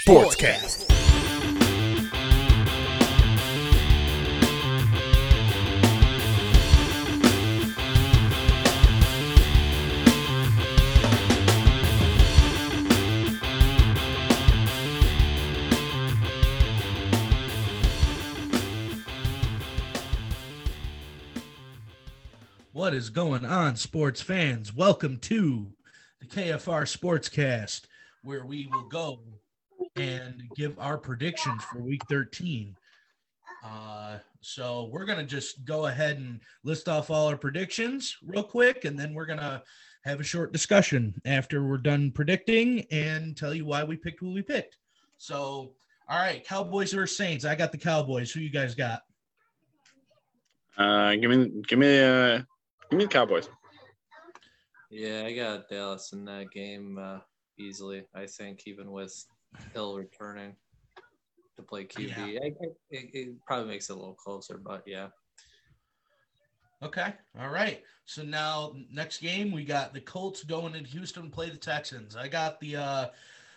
Sportscast. What is going on, sports fans? Welcome to the KFR Sportscast, where we will go and give our predictions for week 13. Uh, so we're going to just go ahead and list off all our predictions real quick, and then we're going to have a short discussion after we're done predicting and tell you why we picked who we picked. So, all right, Cowboys or Saints? I got the Cowboys. Who you guys got? Uh, give me, give me, uh, give me the Cowboys. Yeah, I got Dallas in that game uh, easily. I think even with Hill returning to play QB, Yeah. I, I, it, it probably makes it a little closer. But yeah, Okay. All right. So now next game we got the Colts going in Houston to play the Texans. I got the uh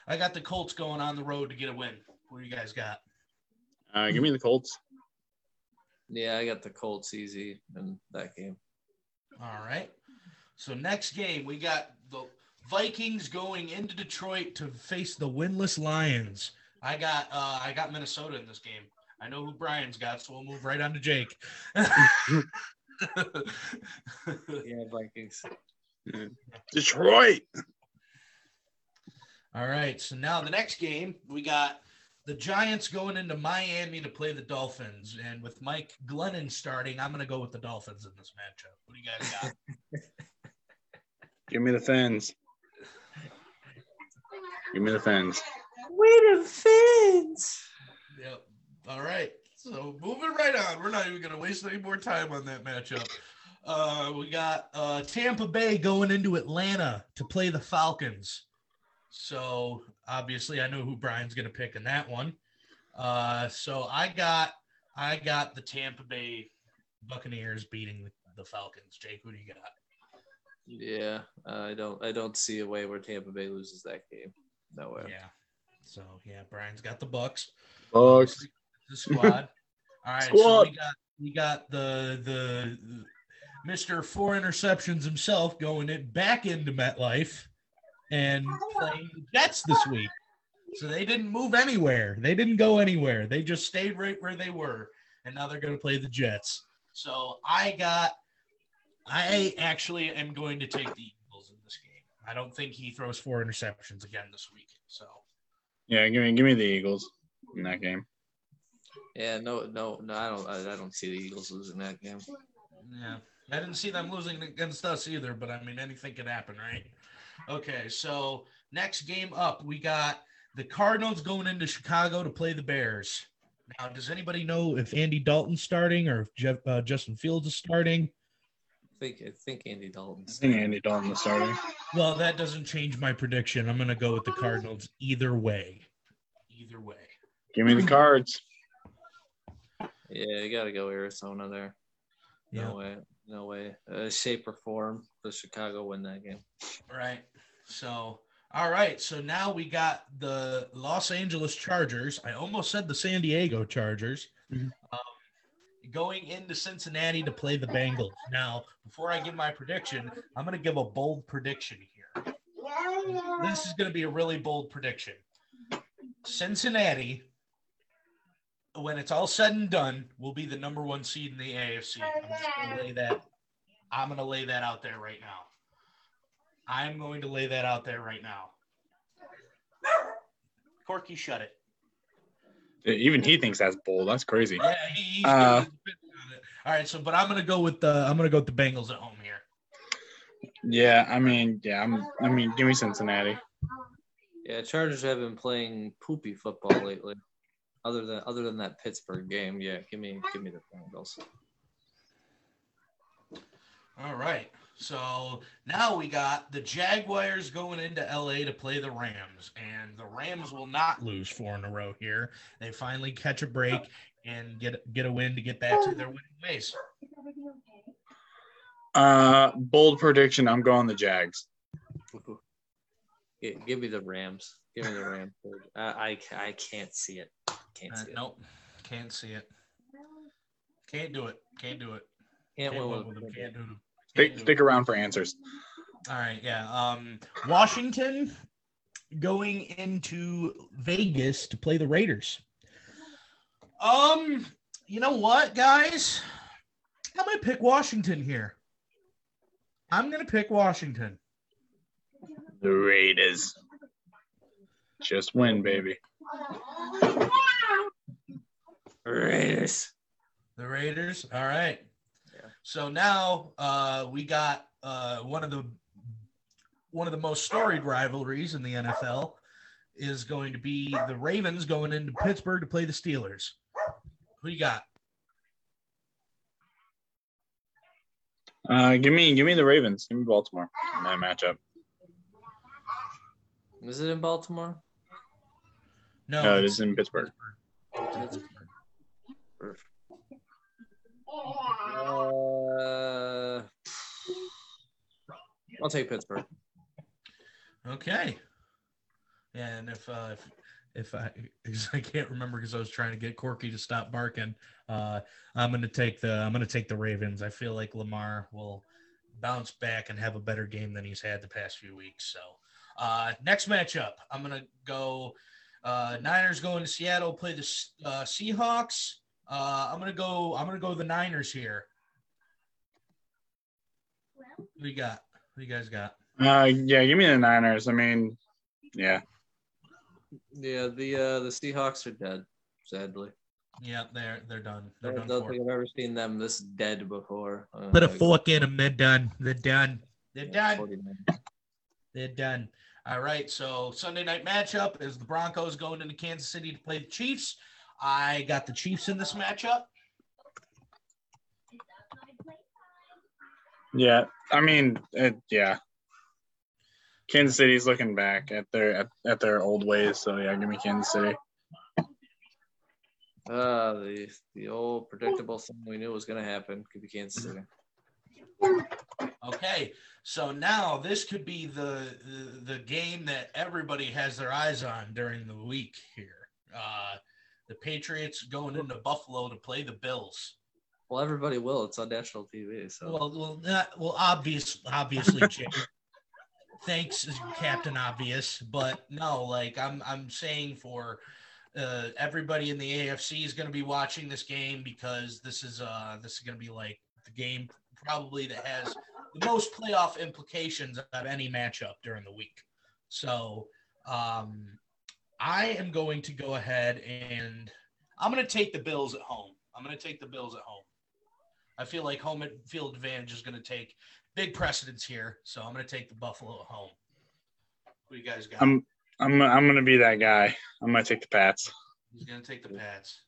I got the Colts going on the road to get a win. What do you guys got? Uh, give me the Colts. yeah, I got the Colts easy in that game. All right. So next game we got the Vikings going into Detroit to face the winless Lions. I got uh I got Minnesota in this game. I know who Brian's got, so we'll move right on to Jake. Yeah, Vikings. Detroit. All right. So now the next game, we got the Giants going into Miami to play the Dolphins. And with Mike Glennon starting, I'm going to go with the Dolphins in this matchup. What do you guys got? Give me the Fins. Give me the Fins. We the Fins. yep. All right. So moving right on. We're not even going to waste any more time on that matchup. Uh, we got uh, Tampa Bay going into Atlanta to play the Falcons. So obviously, I know who Brian's going to pick in that one. Uh, so I got I got the Tampa Bay Buccaneers beating the, the Falcons. Jake, who do you got? Yeah, uh, I don't. I don't see a way where Tampa Bay loses that game. No way. Yeah. So yeah, Brian's got the Bucks. Bucks. The squad. All right. So we got we got the the Mr. Four Interceptions himself going it back into MetLife and playing the Jets this week. So they didn't move anywhere. They didn't go anywhere. They just stayed right where they were. And now they're going to play the Jets. So I got I actually am going to take the Eagles in this game. I don't think he throws four interceptions again this week. So Yeah, give me, give me the Eagles in that game. Yeah, no, no, no. I don't. I, I don't see the Eagles losing that game. Yeah. I didn't see them losing against us either, but I mean, anything could happen, right? Okay, so next game up, we got the Cardinals going into Chicago to play the Bears. Now, does anybody know if Andy Dalton's starting or if Jeff, uh, Justin Fields is starting? I think. I think Andy Dalton. I think Andy Dalton is starting. Well, that doesn't change my prediction. I'm going to go with the Cardinals either way. Either way. Give me the Cards. Yeah, you got to go Arizona there. Yeah. No way. No way. Uh, shape or form, the Chicago win that game. Right. So, all right. So now we got the Los Angeles Chargers. I almost said the San Diego Chargers. Mhm. Um, going into Cincinnati to play the Bengals. Now, before I give my prediction, I'm going to give a bold prediction here. This is going to be a really bold prediction. Cincinnati, when it's all said and done, will be the number one seed in the AFC. I'm just going to lay that. I'm going to lay that out there right now. I'm going to lay that out there right now. Corky, shut it. Even he thinks that's bold. That's crazy. Yeah, he, he's Uh, got his opinion on it. All right, so but I'm gonna go with the I'm gonna go with the Bengals at home here. Yeah, I mean, yeah, I'm. I mean, give me Cincinnati. Yeah, Chargers have been playing poopy football lately. Other than other than that Pittsburgh game, yeah, give me give me the Bengals. All right. So now we got the Jaguars going into LA to play the Rams, and the Rams will not lose four in a row here. They finally catch a break and get get a win to get back to their winning ways. Uh, bold prediction. I'm going the Jags. Gi- Give me the Rams. Give me the Rams. I I, I can't see it. Can't Uh, see it. nope, can't see it. Can't do it. Can't do it. Can't Can't win win with with them. Can't do it. Stick, stick around for answers. All right, yeah. Um, Washington going into Vegas to play the Raiders. Um, you know what, guys? I'm gonna pick Washington here. I'm gonna pick Washington. The Raiders. Just win, baby. Raiders. The Raiders. All right. Yeah. So now uh, we got uh, one of the one of the most storied rivalries in the NFL is going to be the Ravens going into Pittsburgh to play the Steelers. Who you got? Uh, give me, give me the Ravens. Give me Baltimore in that matchup. Is it in Baltimore? No, No, it is in Pittsburgh. Uh, I'll take Pittsburgh. Okay. And if uh, if if I I can't remember because I was trying to get Corky to stop barking, uh, I'm gonna take the I'm gonna take the Ravens. I feel like Lamar will bounce back and have a better game than he's had the past few weeks. So uh, next matchup, I'm gonna go. Uh, Niners going to Seattle play the uh, Seahawks. Uh, I'm gonna go. I'm gonna go the Niners here. Who you got? Who you guys got? Uh, yeah, give me the Niners. I mean, yeah, Yeah, the uh, the Seahawks are dead. Sadly, Yeah, they're they're done. I They're done don't for. think I've ever seen them this dead before. Uh, Put a fork in them. They're done. They're done. They're yeah, done. 49. They're done. All right. So Sunday night matchup is the Broncos going into Kansas City to play the Chiefs. I got the Chiefs in this matchup. yeah. I mean, it, yeah. Kansas City's looking back at their at, at their old ways, so yeah, give me Kansas City. Uh, the the old predictable thing we knew was going to happen could be Kansas City. Okay. So now this could be the, the the game that everybody has their eyes on during the week here. Uh, the Patriots going into Buffalo to play the Bills. Well, everybody will. It's on national TV. So Well, well, not, well, obvious, obviously. Thanks, Captain Obvious, but no, like I'm, I'm saying for uh, everybody in the AFC is going to be watching this game because this is, uh, this is going to be like the game probably that has the most playoff implications of any matchup during the week. So, um, I am going to go ahead and I'm going to take the Bills at home. I'm going to take the Bills at home. I feel like home field advantage is going to take big precedence here, so I'm going to take the Buffalo at home. Who you guys got? I'm I'm I'm gonna be that guy. I'm gonna take the Pats. he's going to take the Pats.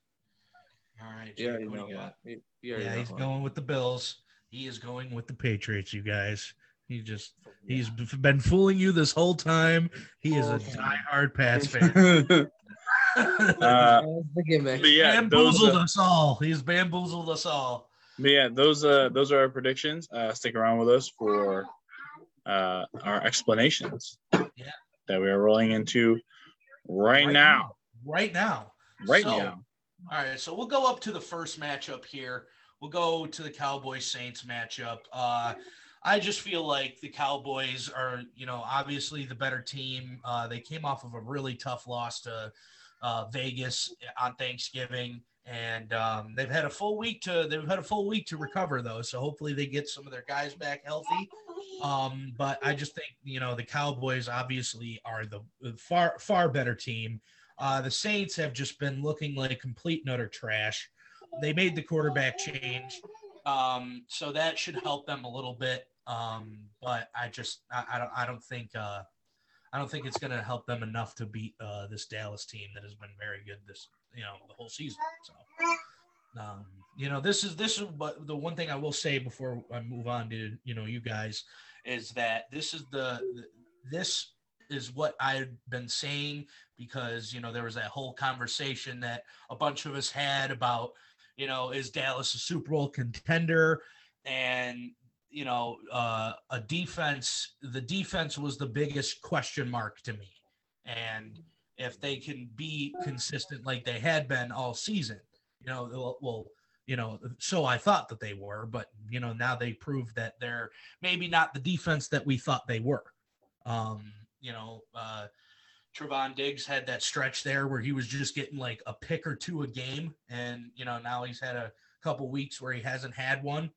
All right, you Jake, already who know you got? what. You- you Yeah, he's going with the Bills. He is going with the Patriots. You guys, he just he's been fooling you this whole time. He is a diehard Pats fan. Uh, the gimmick. but yeah, those, bamboozled uh, us all. He's bamboozled us all. but yeah, those uh those are our predictions. Uh, stick around with us for uh our explanations. Yeah. That we are rolling into right, now. Right now. Right So, now. All right, so we'll go up to the first matchup here. We'll go to the Cowboys Saints matchup. Uh, I just feel like the Cowboys are, you know, obviously the better team. Uh, they came off of a really tough loss to uh, Vegas on Thanksgiving, and um, they've had a full week to they've had a full week to recover though. So hopefully they get some of their guys back healthy. Um, but I just think you know the Cowboys obviously are the far far better team. Uh, the Saints have just been looking like complete and utter trash. They made the quarterback change, um, so that should help them a little bit. Um, but I just I, I don't I don't think uh, I don't think it's going to help them enough to beat uh, this Dallas team that has been very good this you know the whole season. So um, you know this is this is but the one thing I will say before I move on to you know you guys is that this is the this is what I've been saying because you know there was that whole conversation that a bunch of us had about you know is Dallas a Super Bowl contender and you know, uh, a defense. The defense was the biggest question mark to me, and if they can be consistent like they had been all season, you know, well, you know, so I thought that they were, but you know, now they proved that they're maybe not the defense that we thought they were. Um, you know, uh, Trevon Diggs had that stretch there where he was just getting like a pick or two a game, and you know, now he's had a couple weeks where he hasn't had one,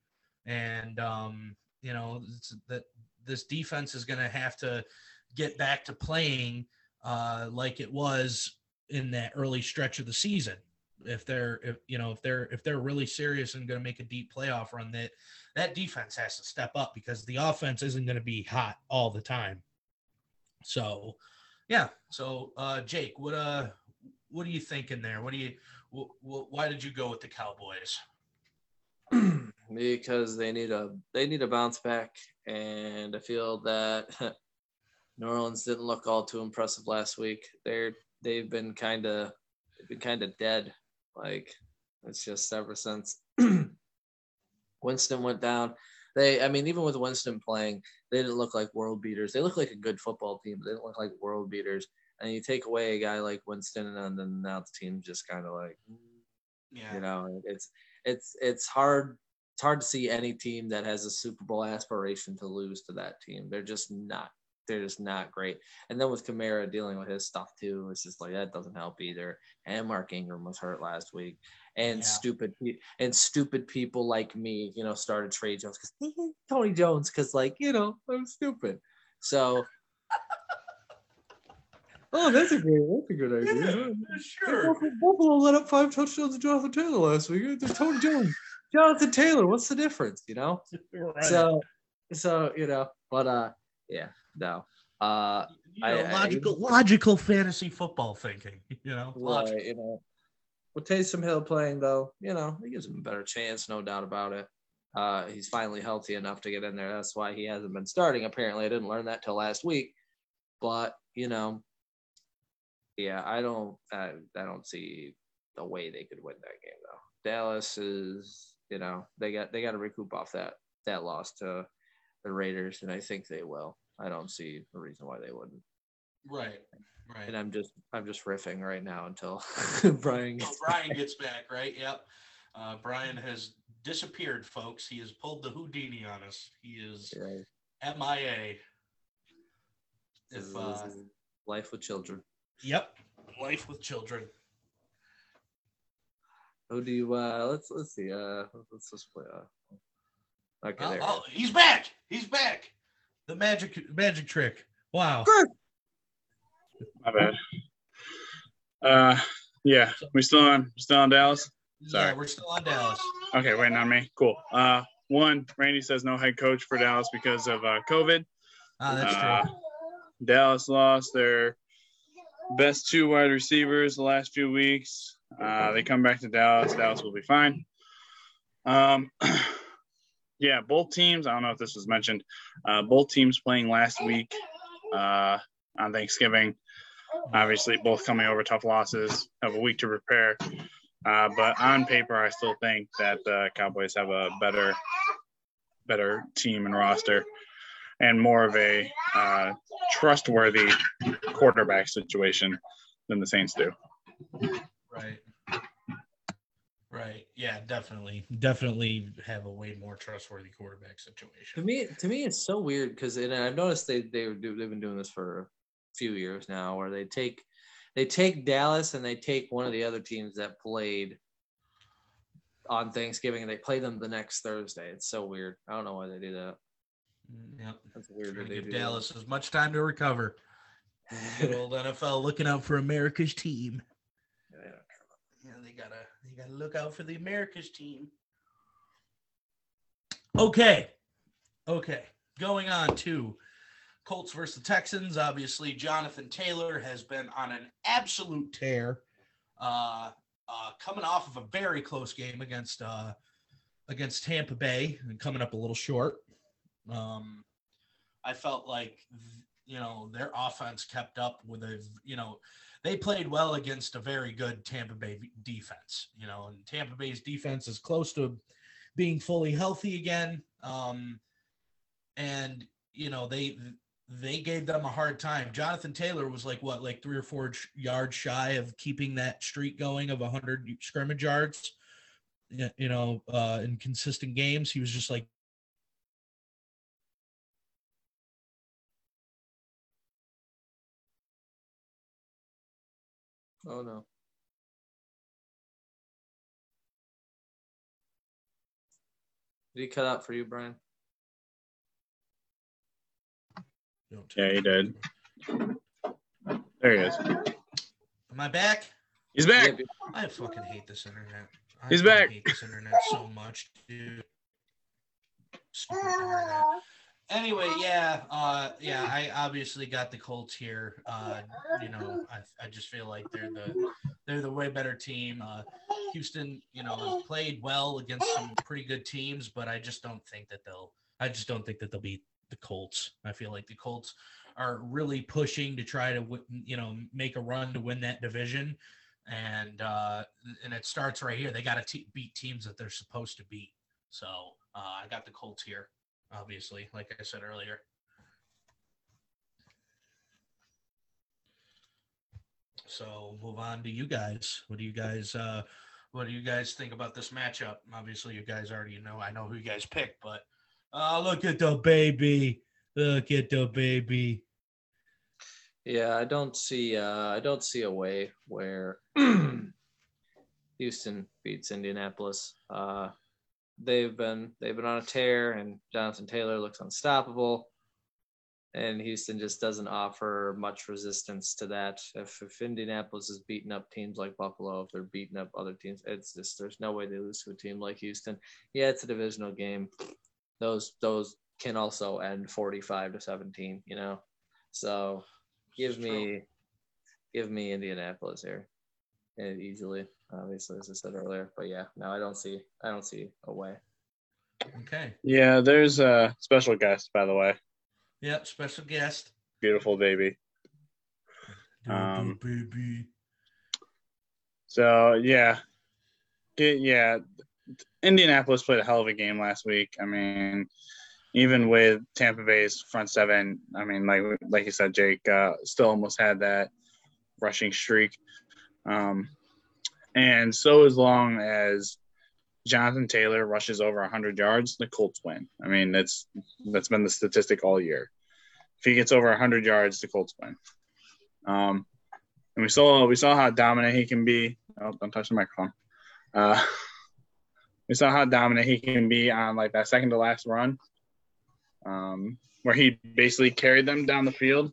and um, you know, that this defense is going to have to get back to playing uh, like it was in that early stretch of the season. If they're, if you know, if they're if they're really serious and going to make a deep playoff run, that that defense has to step up because the offense isn't going to be hot all the time. So, yeah. So, uh, Jake, what uh, what are you thinking there? What do you, wh- wh- why did you go with the Cowboys? because they need a they need a bounce back, and I feel that New Orleans didn't look all too impressive last week. They're they've been kind of they've been kind of dead. Like it's just ever since Winston went down. They, I mean, even with Winston playing, they didn't look like world beaters. They look like a good football team, but they didn't look like world beaters. And you take away a guy like Winston, and then now the team's just kind of like, yeah, you know, it's it's it's hard. It's hard to see any team that has a Super Bowl aspiration to lose to that team. They're just not they're just not great. And then with Kamara dealing with his stuff too, it's just like that doesn't help either. And Mark Ingram was hurt last week, and yeah. stupid and stupid people like me, you know, started trade Jones because Tony Jones because like you know I'm stupid. So. Oh, that's a great, that's a good idea. Yeah, sure. Buffalo let up five touchdowns to Jonathan Taylor last week. It's Tony Jones, Jonathan Taylor. What's the difference, you know? Right. So, so you know, but uh, yeah, no. Uh, you know, I, logical, I, logical fantasy football thinking. You know, right, you know, with Taysom Hill playing though, you know, he gives him a better chance, no doubt about it. Uh, he's finally healthy enough to get in there. That's why he hasn't been starting. Apparently, I didn't learn that till last week. But you know, yeah, I don't, I, I don't see the way they could win that game though. Dallas is, you know, they got they got to recoup off that that loss to the Raiders, and I think they will. I don't see a reason why they wouldn't. Right. Right. And I'm just I'm just riffing right now until Brian gets Brian back. gets back, right? Yep. Uh, Brian has disappeared, folks. He has pulled the Houdini on us. He is right. MIA. If uh, life with children. Yep. Life with children. Oh, do you uh let's let's see. Uh let's just play uh Okay, there. Oh, he's back. He's back. The magic magic trick. Wow. My bad. Uh, yeah, we still on still on Dallas. Sorry, yeah, we're still on Dallas. Okay, waiting on me. Cool. Uh, one, Randy says no head coach for Dallas because of uh, COVID. Ah, that's uh, true. Dallas lost their best two wide receivers the last few weeks. Uh, they come back to Dallas. Dallas will be fine. Um, yeah, both teams. I don't know if this was mentioned. Uh, both teams playing last week uh, on Thanksgiving. Obviously, both coming over tough losses, have a week to prepare. Uh, but on paper, I still think that the Cowboys have a better, better team and roster, and more of a uh, trustworthy quarterback situation than the Saints do. Right. Right. Yeah, definitely. Definitely have a way more trustworthy quarterback situation. To me, to me, it's so weird because and I've noticed they, they they've been doing this for a few years now, where they take they take Dallas and they take one of the other teams that played on Thanksgiving and they play them the next Thursday. It's so weird. I don't know why they do that. Mm, yep. That's weird. That give Dallas that. as much time to recover. Good old NFL looking out for America's team. Yeah, yeah, gotta look out for the America's team. Okay. Okay. Going on to Colts versus the Texans. Obviously, Jonathan Taylor has been on an absolute tear. Uh, uh, coming off of a very close game against uh, against Tampa Bay and coming up a little short. Um, I felt like you know their offense kept up with a you know they played well against a very good Tampa Bay defense. You know, and Tampa Bay's defense is close to being fully healthy again. Um, and you know they they gave them a hard time. Jonathan Taylor was like what, like three or four yards shy of keeping that streak going of 100 scrimmage yards. You know, uh, in consistent games, he was just like Oh no. Did he cut out for you, Brian? Yeah, he did. There he is. Am I back? He's back. I fucking hate this internet. I He's back. hate this internet so much, dude. Stupid internet. Anyway, yeah, uh, yeah. I obviously got the Colts here. Uh, you know, I, I just feel like they're the they're the way better team. Uh, Houston, you know, has played well against some pretty good teams, but I just don't think that they'll. I just don't think that they'll beat the Colts. I feel like the Colts are really pushing to try to you know make a run to win that division, and uh, and it starts right here. They got to beat teams that they're supposed to beat. So uh, I got the Colts here, obviously, like I said earlier. So move on to you guys. What do you guys uh what do you guys think about this matchup? Obviously, you guys already know. I know who you guys picked, but Oh, look at the baby. Look at the baby. Yeah, I don't see uh I don't see a way where Houston beats Indianapolis. Uh they've been they've been on a tear and Jonathan Taylor looks unstoppable. And Houston just doesn't offer much resistance to that. If, if Indianapolis is beating up teams like Buffalo, if they're beating up other teams, it's just there's no way they lose to a team like Houston. Yeah, it's a divisional game those those can also end 45 to 17 you know so give me give me indianapolis here and easily obviously as i said earlier but yeah no i don't see i don't see a way. Okay. Yeah there's a special guest by the way. Yep special guest. Beautiful baby. Um baby. So yeah. Yeah. Indianapolis played a hell of a game last week. I mean, even with Tampa Bay's front seven, I mean, like like you said, Jake uh, still almost had that rushing streak. Um, and so as long as Jonathan Taylor rushes over 100 yards, the Colts win. I mean, that's that's been the statistic all year. If he gets over 100 yards, the Colts win. Um, and we saw we saw how dominant he can be. Oh, don't touch the microphone. Uh, we saw how dominant he can be on like that second to last run, um, where he basically carried them down the field.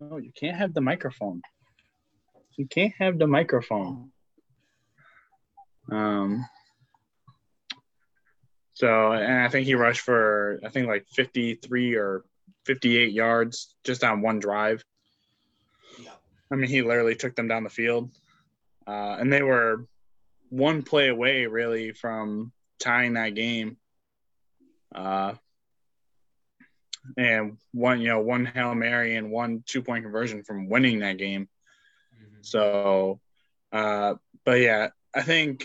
No, you can't have the microphone. You can't have the microphone. Um. So, and I think he rushed for I think like 53 or 58 yards just on one drive. I mean, he literally took them down the field, uh, and they were one play away really from tying that game. Uh, and one, you know, one Hail Mary and one two point conversion from winning that game. So, uh, but yeah, I think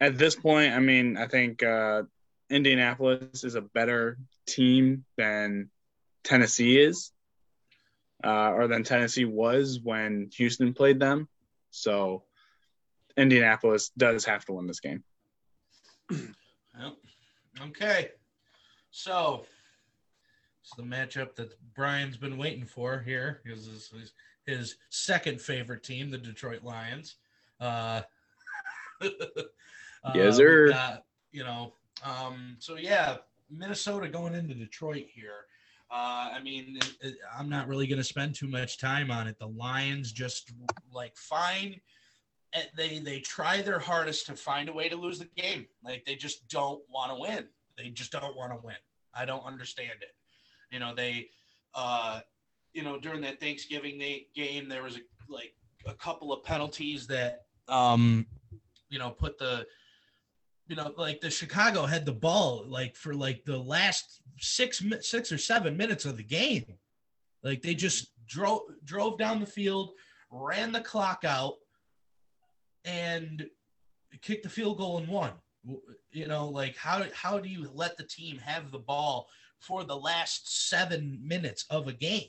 at this point, I mean, I think uh, Indianapolis is a better team than Tennessee is, uh, or than Tennessee was when Houston played them. So, Indianapolis does have to win this game. Yep. Okay. So it's the matchup that Brian's been waiting for here. because his, his second favorite team, the Detroit Lions. Uh, yes, sir. Uh, you know, um, so yeah, Minnesota going into Detroit here. Uh, I mean, it, it, I'm not really going to spend too much time on it. The Lions just like fine they they try their hardest to find a way to lose the game. Like they just don't want to win. They just don't want to win. I don't understand it. You know, they uh you know, during that Thanksgiving game there was a, like a couple of penalties that um you know, put the you know, like the Chicago had the ball like for like the last 6 6 or 7 minutes of the game. Like they just drove drove down the field, ran the clock out and kicked the field goal and won. You know, like how how do you let the team have the ball for the last seven minutes of a game?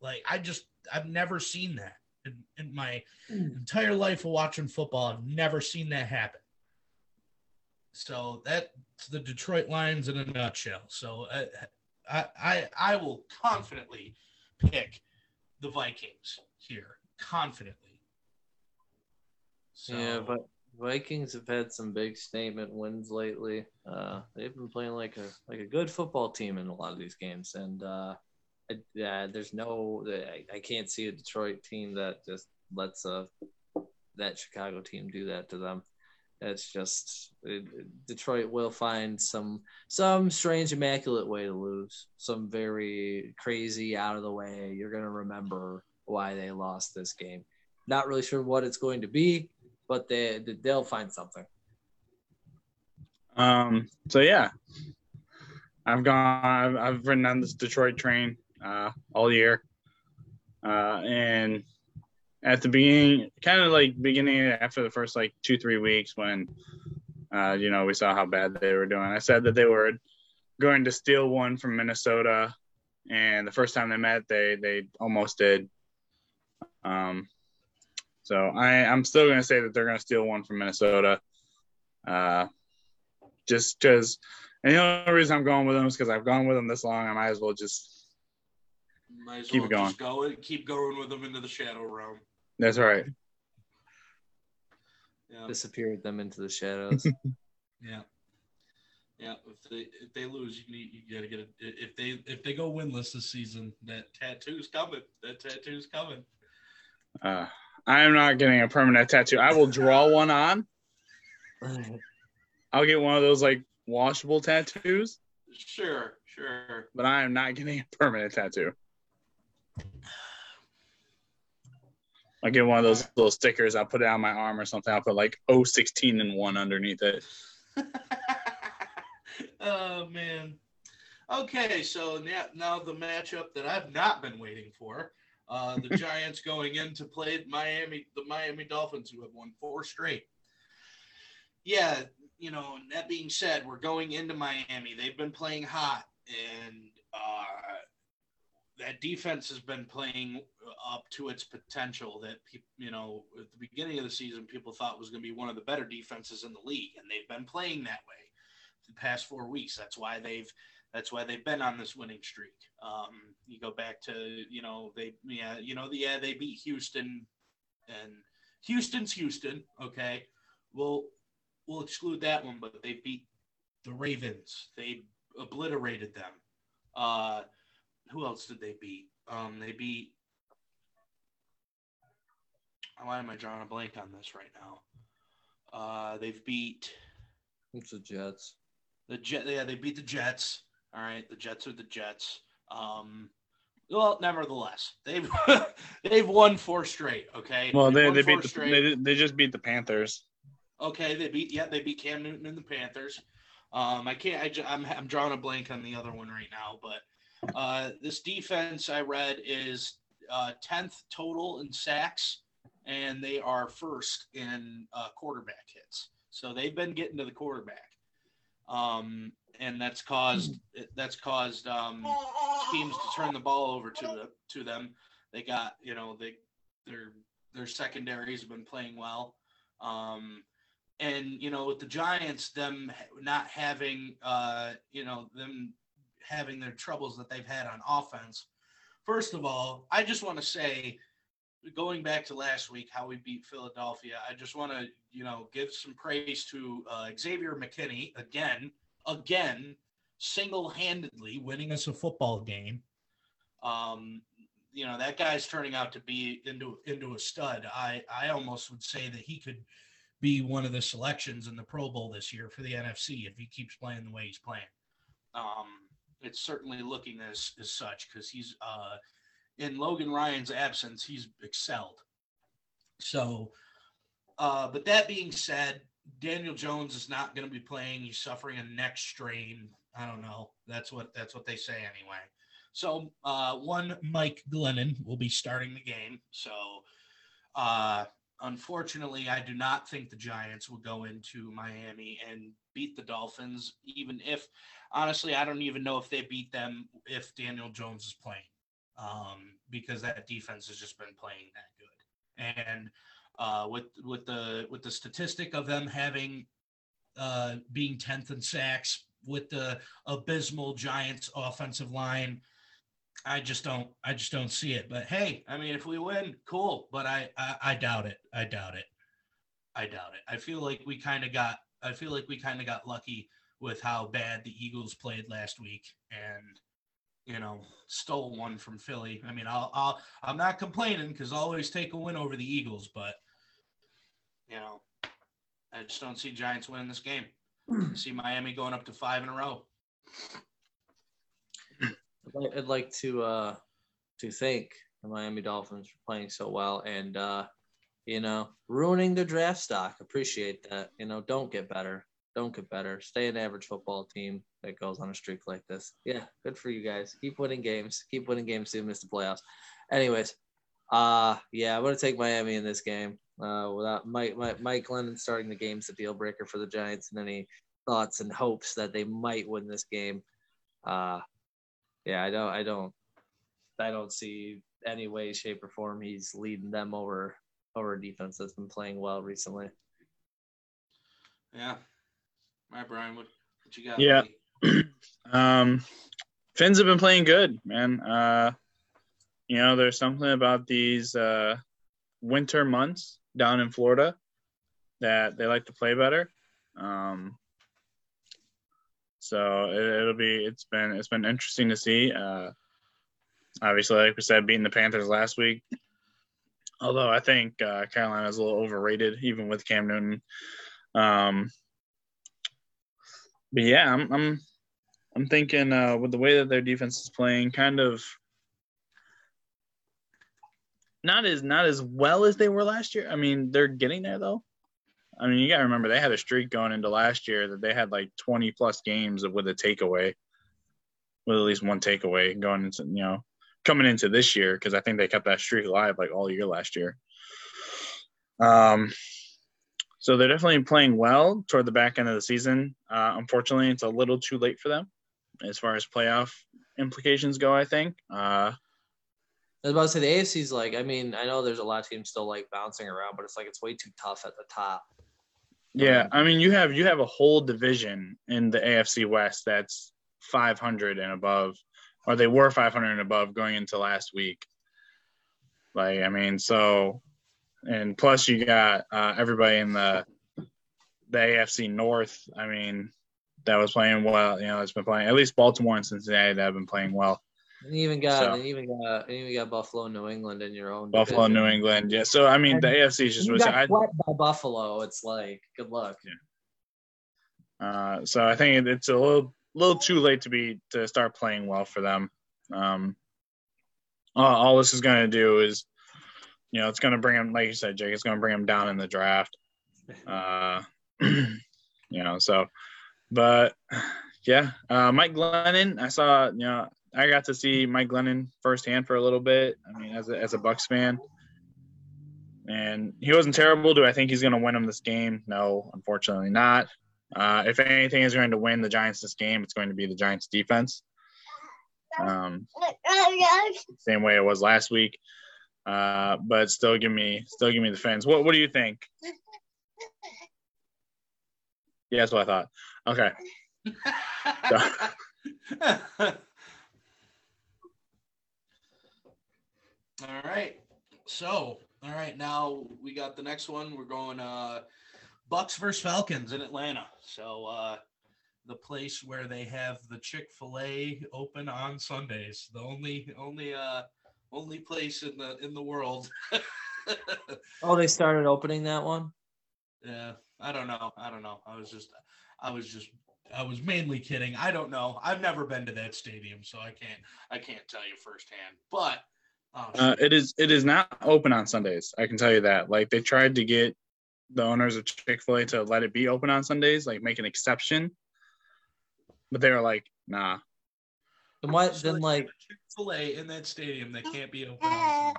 Like I just I've never seen that in, in my entire life of watching football. I've never seen that happen. So that's the Detroit Lions in a nutshell. So uh, I I I will confidently pick the Vikings here confidently. So, yeah, but Vikings have had some big statement wins lately. Uh, they've been playing like a like a good football team in a lot of these games, and uh, yeah, there's no I, I can't see a Detroit team that just lets a that Chicago team do that to them. It's just it, Detroit will find some some strange immaculate way to lose, some very crazy out of the way. You're gonna remember why they lost this game. Not really sure what it's going to be, but they they'll find something. Um. So yeah, I've gone. I've, I've ridden on this Detroit train uh, all year, uh, and at the beginning, kind of like beginning after the first like two three weeks when, uh, you know, we saw how bad they were doing. I said that they were going to steal one from Minnesota, and the first time they met, they they almost did. Um, so I I'm still going to say that they're going to steal one from Minnesota. Uh, just because, and the only reason I'm going with them is because I've gone with them this long. I might as well just might as keep well it going. Just go, keep going with them into the shadow realm. That's right. Yeah. Disappear with them into the shadows. yeah. Yeah, if they if they lose, you need you gotta get it. If they if they go winless this season, that tattoo's coming. That tattoo's coming. Uh, I am not getting a permanent tattoo. I will draw one on. I'll get one of those like washable tattoos. Sure, sure. But I am not getting a permanent tattoo. I'll get one of those little stickers. I'll put it on my arm or something. I'll put like 016 and one underneath it. oh man. Okay, so now, now the matchup that I've not been waiting for. Uh, the Giants going in to play Miami, the Miami Dolphins, who have won four straight. Yeah, you know. That being said, we're going into Miami. They've been playing hot, and uh, that defense has been playing up to its potential that you know, at the beginning of the season, people thought was going to be one of the better defenses in the league, and they've been playing that way the past four weeks. That's why they've that's why they've been on this winning streak. Um, you go back to you know they yeah you know the, yeah they beat Houston, and Houston's Houston. Okay, we'll we'll exclude that one, but they beat the Ravens. They obliterated them. Uh, who else did they beat? Um, they beat. Why am I drawing a blank on this right now? Uh, they've beat. It's the Jets. The Jet, yeah, they beat the Jets. All right, the Jets are the Jets. Um, well, nevertheless, they've they've won four straight. Okay. Well, they they beat the, they they just beat the Panthers. Okay, they beat yeah they beat Cam Newton and the Panthers. Um, I can't I, I'm I'm drawing a blank on the other one right now, but uh, this defense I read is uh, 10th total in sacks, and they are first in uh, quarterback hits. So they've been getting to the quarterback, um, and that's caused that's caused um, teams to turn the ball over to the, to them. They got you know they their their secondaries have been playing well. Um, and you know with the Giants, them not having uh, you know them having their troubles that they've had on offense. First of all, I just want to say, going back to last week, how we beat Philadelphia, I just want to, you know, give some praise to uh, Xavier McKinney again, again, single-handedly winning us a football game. Um, you know that guy's turning out to be into into a stud. I I almost would say that he could be one of the selections in the Pro Bowl this year for the NFC if he keeps playing the way he's playing. Um, it's certainly looking as as such because he's uh, in Logan Ryan's absence, he's excelled. So, uh, but that being said, Daniel Jones is not going to be playing. He's suffering a neck strain. I don't know. That's what that's what they say anyway. So uh, one Mike Glennon will be starting the game. So uh, unfortunately, I do not think the Giants will go into Miami and beat the Dolphins, even if, honestly, I don't even know if they beat them if Daniel Jones is playing, um, because that defense has just been playing that good. And uh, with with the with the statistic of them having uh, being tenth in sacks, with the abysmal Giants offensive line I just don't I just don't see it. But hey, I mean if we win, cool. But I I, I doubt it. I doubt it. I doubt it. I feel like we kind of got I feel like we kind of got lucky with how bad the Eagles played last week and you know stole one from Philly. I mean I'll I'll I'm not complaining because always take a win over the Eagles, but you know I just don't see Giants winning this game. I see Miami going up to five in a row. I'd like to uh, to thank the Miami Dolphins for playing so well and uh, you know ruining their draft stock. Appreciate that. You know, don't get better. Don't get better. Stay an average football team that goes on a streak like this. Yeah, good for you guys. Keep winning games. Keep winning games to miss the playoffs. Anyways, uh yeah, I'm gonna take Miami in this game. Uh, without Mike, Mike Mike Glennon starting the game's a deal breaker for the Giants, and any thoughts and hopes that they might win this game. Uh, yeah, I don't, I don't, I don't see any way, shape, or form he's leading them over over a defense that's been playing well recently. Yeah. All right, Brian, what, what you got? Yeah. um, Fins have been playing good, man. Uh, you know, there's something about these uh, winter months down in Florida that they like to play better. Um, so it, will be it's been it's been interesting to see. Uh, obviously, like we said, beating the Panthers last week. Although I think uh, Carolina is a little overrated, even with Cam Newton. Um, but yeah, I'm I'm I'm thinking uh, with the way that their defense is playing, kind of not as not as well as they were last year. I mean, they're getting there though. I mean, you got to remember they had a streak going into last year that they had like 20 plus games with a takeaway, with at least one takeaway going into, you know, coming into this year because I think they kept that streak alive like all year last year. Um, so they're definitely playing well toward the back end of the season. Uh, unfortunately, it's a little too late for them as far as playoff implications go. I think. Uh, I was about to say the AFC's like. I mean, I know there's a lot of teams still like bouncing around, but it's like it's way too tough at the top. Yeah, um, I mean you have you have a whole division in the AFC West that's 500 and above, or they were 500 and above going into last week. Like I mean, so and plus you got uh, everybody in the the AFC North. I mean, that was playing well. You know, it's been playing at least Baltimore and Cincinnati that have been playing well. And you even got, so, and even got, and even got Buffalo, New England in your own. Buffalo, division. New England, yeah. So I mean, and the AFC is just. You got swept by Buffalo. It's like good luck. Yeah. Uh, so I think it's a little, little too late to be to start playing well for them. Um, all, all this is going to do is, you know, it's going to bring them, like you said, Jake. It's going to bring them down in the draft. Uh, you know, so, but yeah, uh, Mike Glennon. I saw, you know, I got to see Mike Glennon firsthand for a little bit. I mean, as a, as a Bucks fan, and he wasn't terrible. Do I think he's going to win him this game? No, unfortunately not. Uh, if anything is going to win the Giants this game, it's going to be the Giants defense. Um, same way it was last week. Uh, but still give me still give me the fans. What what do you think? Yeah, that's what I thought. Okay. So, All right. So, all right, now we got the next one. We're going uh Bucks versus Falcons in Atlanta. So uh the place where they have the Chick-fil-A open on Sundays. The only only uh only place in the in the world. oh, they started opening that one? Yeah. I don't know. I don't know. I was just I was just I was mainly kidding. I don't know. I've never been to that stadium, so I can't I can't tell you firsthand. But Oh, uh, it is it is not open on Sundays. I can tell you that. Like they tried to get the owners of Chick Fil A to let it be open on Sundays, like make an exception, but they were like, nah. Then why? Then like Chick Fil A in that stadium that can't be open. On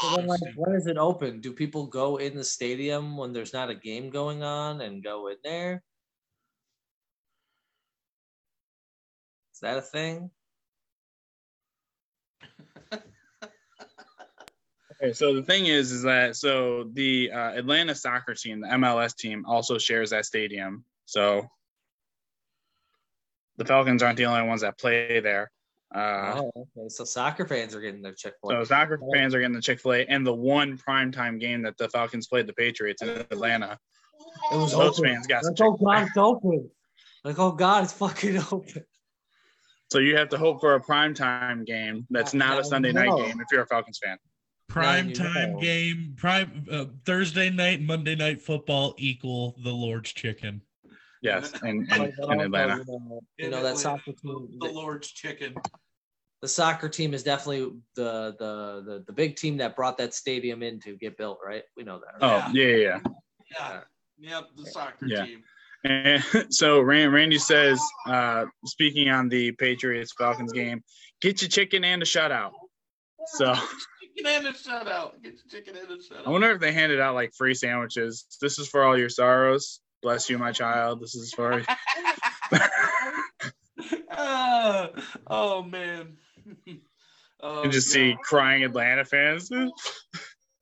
So then, like, when is it open? Do people go in the stadium when there's not a game going on and go in there? Is that a thing? Okay, so the thing is, is that so the uh, Atlanta soccer team, the MLS team, also shares that stadium. So the Falcons aren't the only ones that play there. Uh, oh, okay. So soccer fans are getting their Chick Fil A. so soccer fans are getting the Chick Fil A, and the one primetime game that the Falcons played the Patriots in Atlanta, It was those open. fans got some Like, oh God, it's open. Like, oh God, it's fucking open. So you have to hope for a primetime game that's not now a Sunday you night game if you're a Falcons fan. Prime time know. game, prime uh, Thursday night, Monday night football equal the Lord's chicken. Yes, and, But in, also, in Atlanta. You know, you know, that soccer team. The Lord's chicken. the soccer team is definitely the, the the the big team that brought that stadium in to get built, right? We know that. Right? Oh yeah, yeah, yeah. Yeah. Yep, the soccer Yeah. team. And so Rand, Randy says, uh, speaking on the Patriots Falcons game, get your chicken and a shutout. So Chicken and a shutout. Get your chicken and a shutout. I wonder if they handed out like free sandwiches. This is for all your sorrows. Bless you, my child. This is for Ah, oh man. Oh, you just see crying Atlanta fans.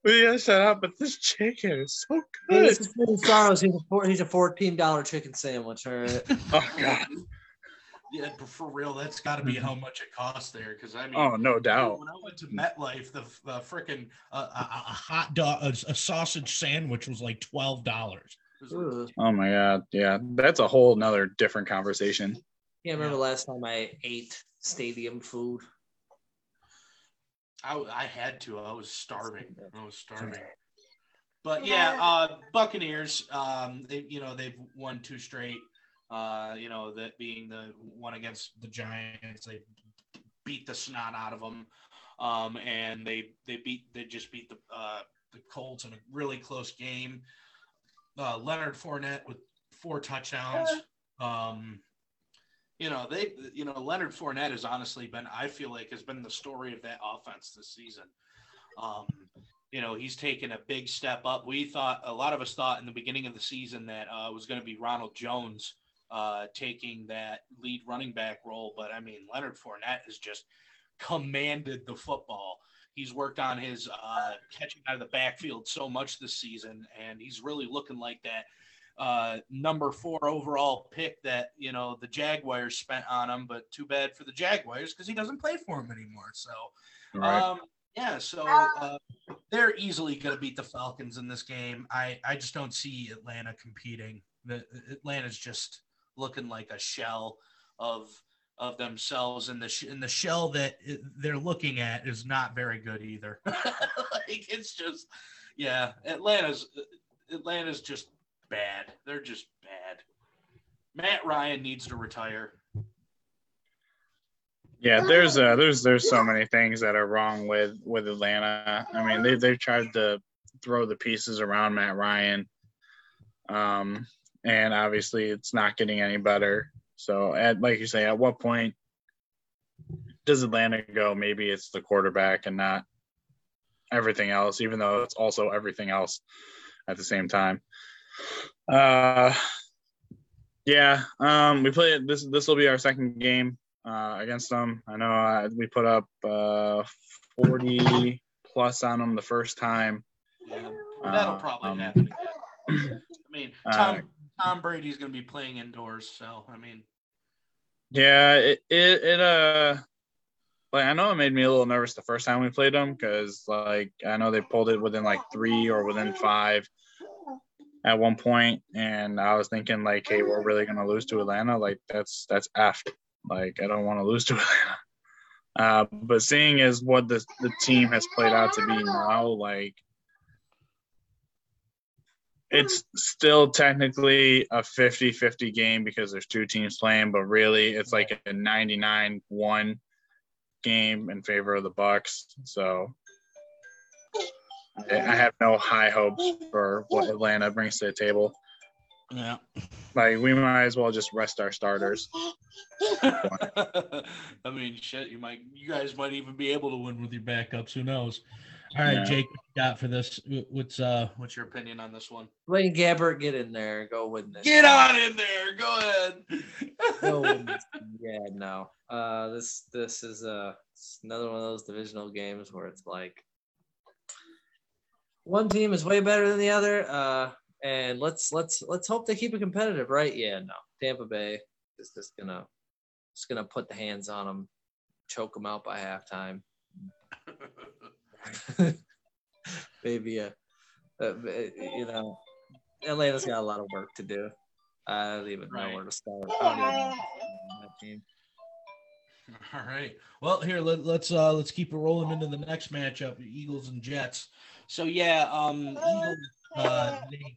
We gotta shut up, but this chicken is so good. this is Sorrows. He's a he's a fourteen dollar chicken sandwich. All right. Oh god. Yeah, but for real, that's got to be how much it costs there. Because I mean, Oh no doubt. when I went to MetLife, the the freaking uh, a, a a hot dog, a, a sausage sandwich was like twelve dollars. Oh my god. Yeah, that's a whole nother different conversation. Can't remember the last time I ate stadium food. I, I had to. I was starving. I was starving. But yeah, uh, Buccaneers. Um, they you know they've won two straight. Uh, you know that being the one against the Giants, they beat the snot out of them. Um, and they they beat they just beat the uh, the Colts in a really close game. Uh, Leonard Fournette with four touchdowns. Um, you know they you know Leonard Fournette has honestly been I feel like has been the story of that offense this season. Um, you know he's taken a big step up. We thought a lot of us thought in the beginning of the season that uh, it was going to be Ronald Jones uh, taking that lead running back role, but I mean Leonard Fournette has just commanded the football. He's worked on his uh, catching out of the backfield so much this season, and he's really looking like that uh, number four overall pick that you know the Jaguars spent on him. But too bad for the Jaguars because he doesn't play for them anymore. So Right. um, yeah, so uh, they're easily going to beat the Falcons in this game. I I just don't see Atlanta competing. The Atlanta's just looking like a shell of of themselves, and the sh- and the shell that they're looking at is not very good either. like it's just yeah, Atlanta's Atlanta's just bad. They're just bad. Matt Ryan needs to retire. Yeah, there's uh there's there's so many things that are wrong with with Atlanta. I mean, they they've tried to throw the pieces around Matt Ryan. Um and obviously it's not getting any better. So at like you say, at what point does Atlanta go? Maybe it's the quarterback and not everything else, even though it's also everything else at the same time. Uh yeah, um we play this this will be our second game uh, against them. I know uh, we put up uh, 40 plus on them the first time. Yeah, that'll probably Um, happen again. I mean, uh, Tom Tom Brady's going to be playing indoors, so I mean, Yeah, it, it it uh like I know it made me a little nervous the first time we played them because like I know they pulled it within like three or within five at one point, and I was thinking like, hey, we're really gonna lose to Atlanta. Like that's that's f. Like I don't want to lose to Atlanta. Uh, but seeing as what the the team has played out to be now, like it's still technically a 50-50 game because there's two teams playing, but really it's like a 99-1 game in favor of the Bucs. So I I have no high hopes for what Atlanta brings to the table. Yeah. Like we might as well just rest our starters. I mean, shit, you might, you guys might even be able to win with your backups. Who knows? All right, Yeah. Jake, what you got for this? What's uh, what's your opinion on this one? Blaine Gabbert, get in there. Go win this. Get on in there. Go ahead. Go. Yeah, no. Uh, this this is uh it's another one of those divisional games where it's like one team is way better than the other. Uh, and let's let's let's hope they keep it competitive, right? Yeah, no. Tampa Bay is just gonna just gonna put the hands on them, choke them out by halftime. Maybe a, uh, you know, Atlanta's got a lot of work to do. I don't even know where to start. I don't even know that team. All right. Well, here let, let's uh let's keep it rolling into the next matchup, Eagles and Jets. So yeah, um Eagles uh they,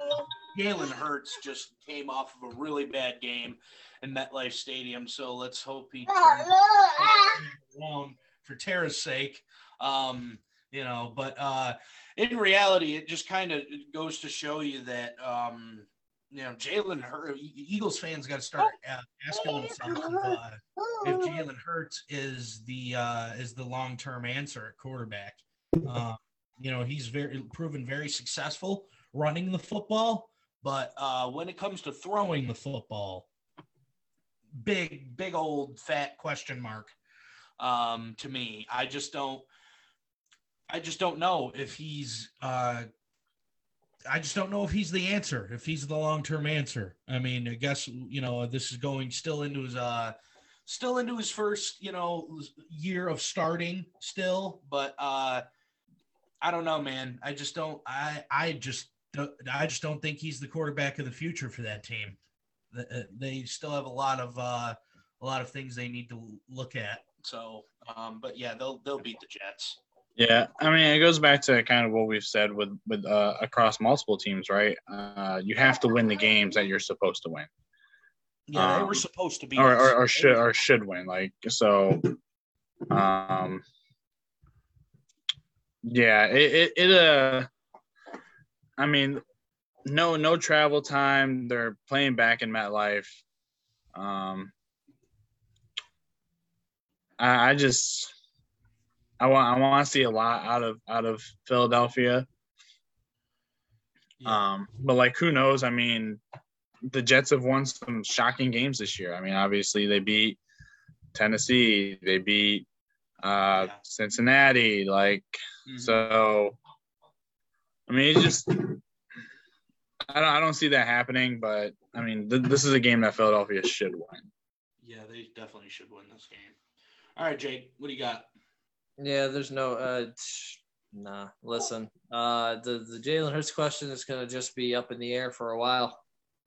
Jalen Hurts just came off of a really bad game in MetLife Stadium. So let's hope he turns around for Tara's sake. Um, you know, but uh in reality, it just kind of goes to show you that um you know Jalen Hurts, Eagles fans got to start uh, asking themselves uh, if Jalen Hurts is the uh, is the long term answer at quarterback. Uh, you know, he's very proven very successful running the football, but uh, when it comes to throwing the football, big big old fat question mark. Um, to me, I just don't. I just don't know if he's. Uh, I just don't know if he's the answer. If he's the long term answer. I mean, I guess you know this is going still into his uh still into his first, you know, year of starting still, but uh I don't know, man. I just don't I I just I just don't think he's the quarterback of the future for that team. Uh, They still have a lot of uh a lot of things they need to look at. So, um but yeah, they'll they'll beat the Jets. Yeah, I mean, it goes back to kind of what we've said with with uh, across multiple teams, right? Uh, you have to win the games that you're supposed to win, Yeah, they Um, were supposed to be or or, or should or should win. Like so, um, yeah, it it, it uh, I mean, no no travel time. They're playing back in MetLife. Um, I, I just I want I want to see a lot out of out of Philadelphia. Yeah. Um, but like who knows? I mean, the Jets have won some shocking games this year. I mean, obviously they beat Tennessee, they beat uh, Yeah. Cincinnati. Like Mhm. so, I mean, it's just I don't I don't see that happening. But I mean, th- this is a game that Philadelphia should win. Yeah, they definitely should win this game. All right, Jake, what do you got? Yeah, there's no uh nah. Listen, uh the the Jalen Hurts question is gonna just be up in the air for a while.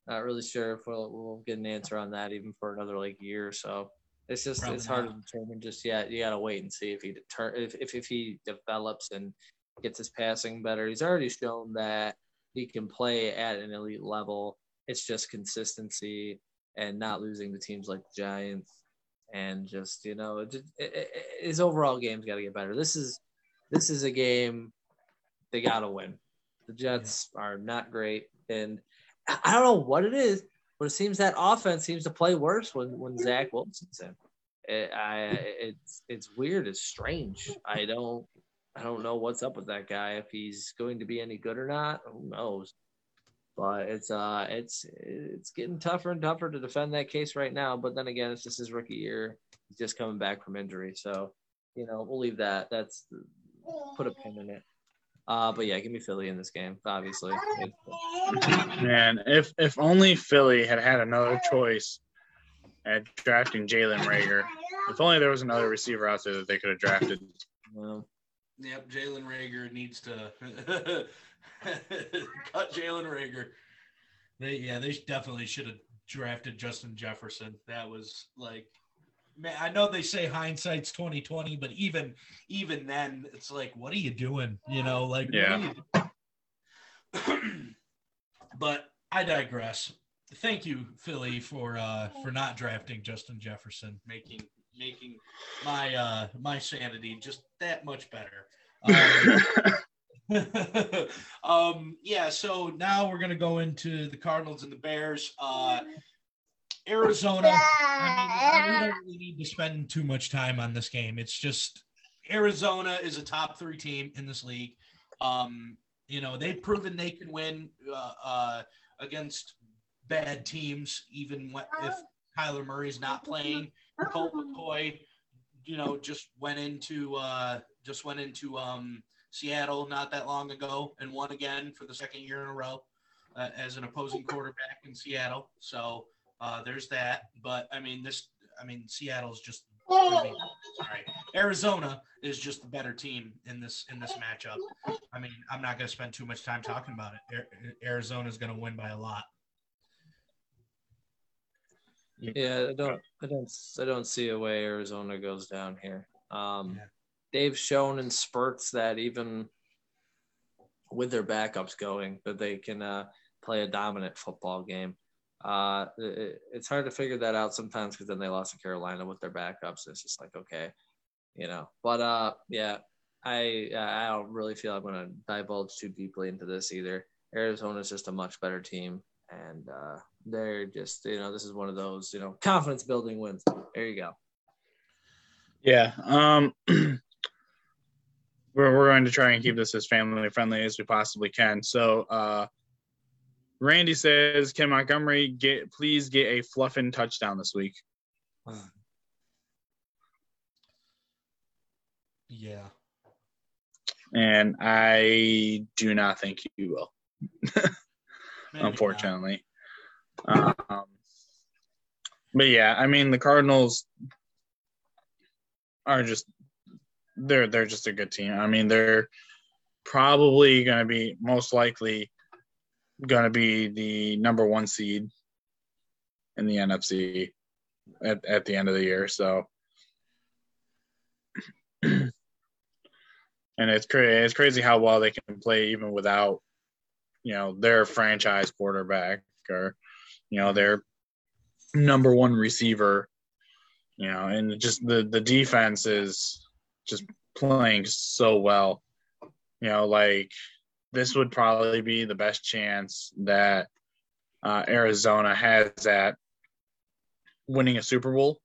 Not really sure if we'll we'll get an answer on that even for another like year or so. It's just Probably it's hard not. to determine just yet. You gotta wait and see if he deter if, if if he develops and gets his passing better. He's already shown that he can play at an elite level. It's just consistency and not losing the teams like the Giants and just you know it, it, his overall game's got to get better. This is this is a game they got to win. The Jets are not great, and I I don't know what it is, but it seems that offense seems to play worse when when Zach Wilson's in. It, I it's it's weird. It's strange. I don't I don't know what's up with that guy. If he's going to be any good or not, who knows? But it's uh it's it's getting tougher and tougher to defend that case right now. But then again, it's just his rookie year. He's just coming back from injury, so you know we'll leave that. That's put a pin in it. Uh, but yeah, give me Philly in this game. Obviously, Man, if if only Philly had had another choice at drafting Jalen Reagor. If only there was another receiver out there that they could have drafted. Um, Yep, Jalen Reagor needs to cut Jalen Reagor. They yeah, they definitely should have drafted Justin Jefferson. That was like man, I know they say hindsight's 2020, but even even then it's like what are you doing? You know, like you but I digress. Thank you, Philly, for uh for not drafting Justin Jefferson, making making my uh my sanity just that much better. Um, um, yeah, so now we're gonna go into the Cardinals and the Bears. Uh, Arizona. I mean, we don't really need to spend too much time on this game. It's just Arizona is a top three team in this league. Um, you know, they've proven they can win uh, uh, against bad teams, even if Kyler Murray's not playing. Colt McCoy, you know, just went into uh, just went into um, Seattle not that long ago and won again for the second year in a row uh, as an opposing quarterback in Seattle. So uh, there's that. But I mean, this, I mean, Seattle's just. I mean, all right, Arizona is just the better team in this in this matchup. I mean, I'm not going to spend too much time talking about it. Arizona is going to win by a lot. Yeah, I don't, I don't, I don't see a way Arizona goes down here. Um, yeah. They've shown in spurts that even with their backups going, that they can uh, play a dominant football game. Uh, it, it's hard to figure that out sometimes because then they lost to Carolina with their backups. It's just like okay, you know. But uh, yeah, I I don't really feel I'm going to divulge too deeply into this either. Arizona's just a much better team, and uh, they're just you know this is one of those you know confidence building wins. There you go. Yeah. Um. we're, we're going to try and keep this as family friendly as we possibly can. So, uh, Randy says, "Can Montgomery get please get a fluffing touchdown this week?" Yeah. And I do not think you will. unfortunately. Um, but yeah, I mean the Cardinals are just they're they're just a good team. I mean they're probably going to be most likely going to be the number one seed in the NFC at, at the end of the year. So, and it's crazy. It's crazy how well they can play even without, you know, their franchise quarterback or, you know, their number one receiver. You know, and just the the defense is just playing so well. You know, like this would probably be the best chance that uh, Arizona has at winning a Super Bowl.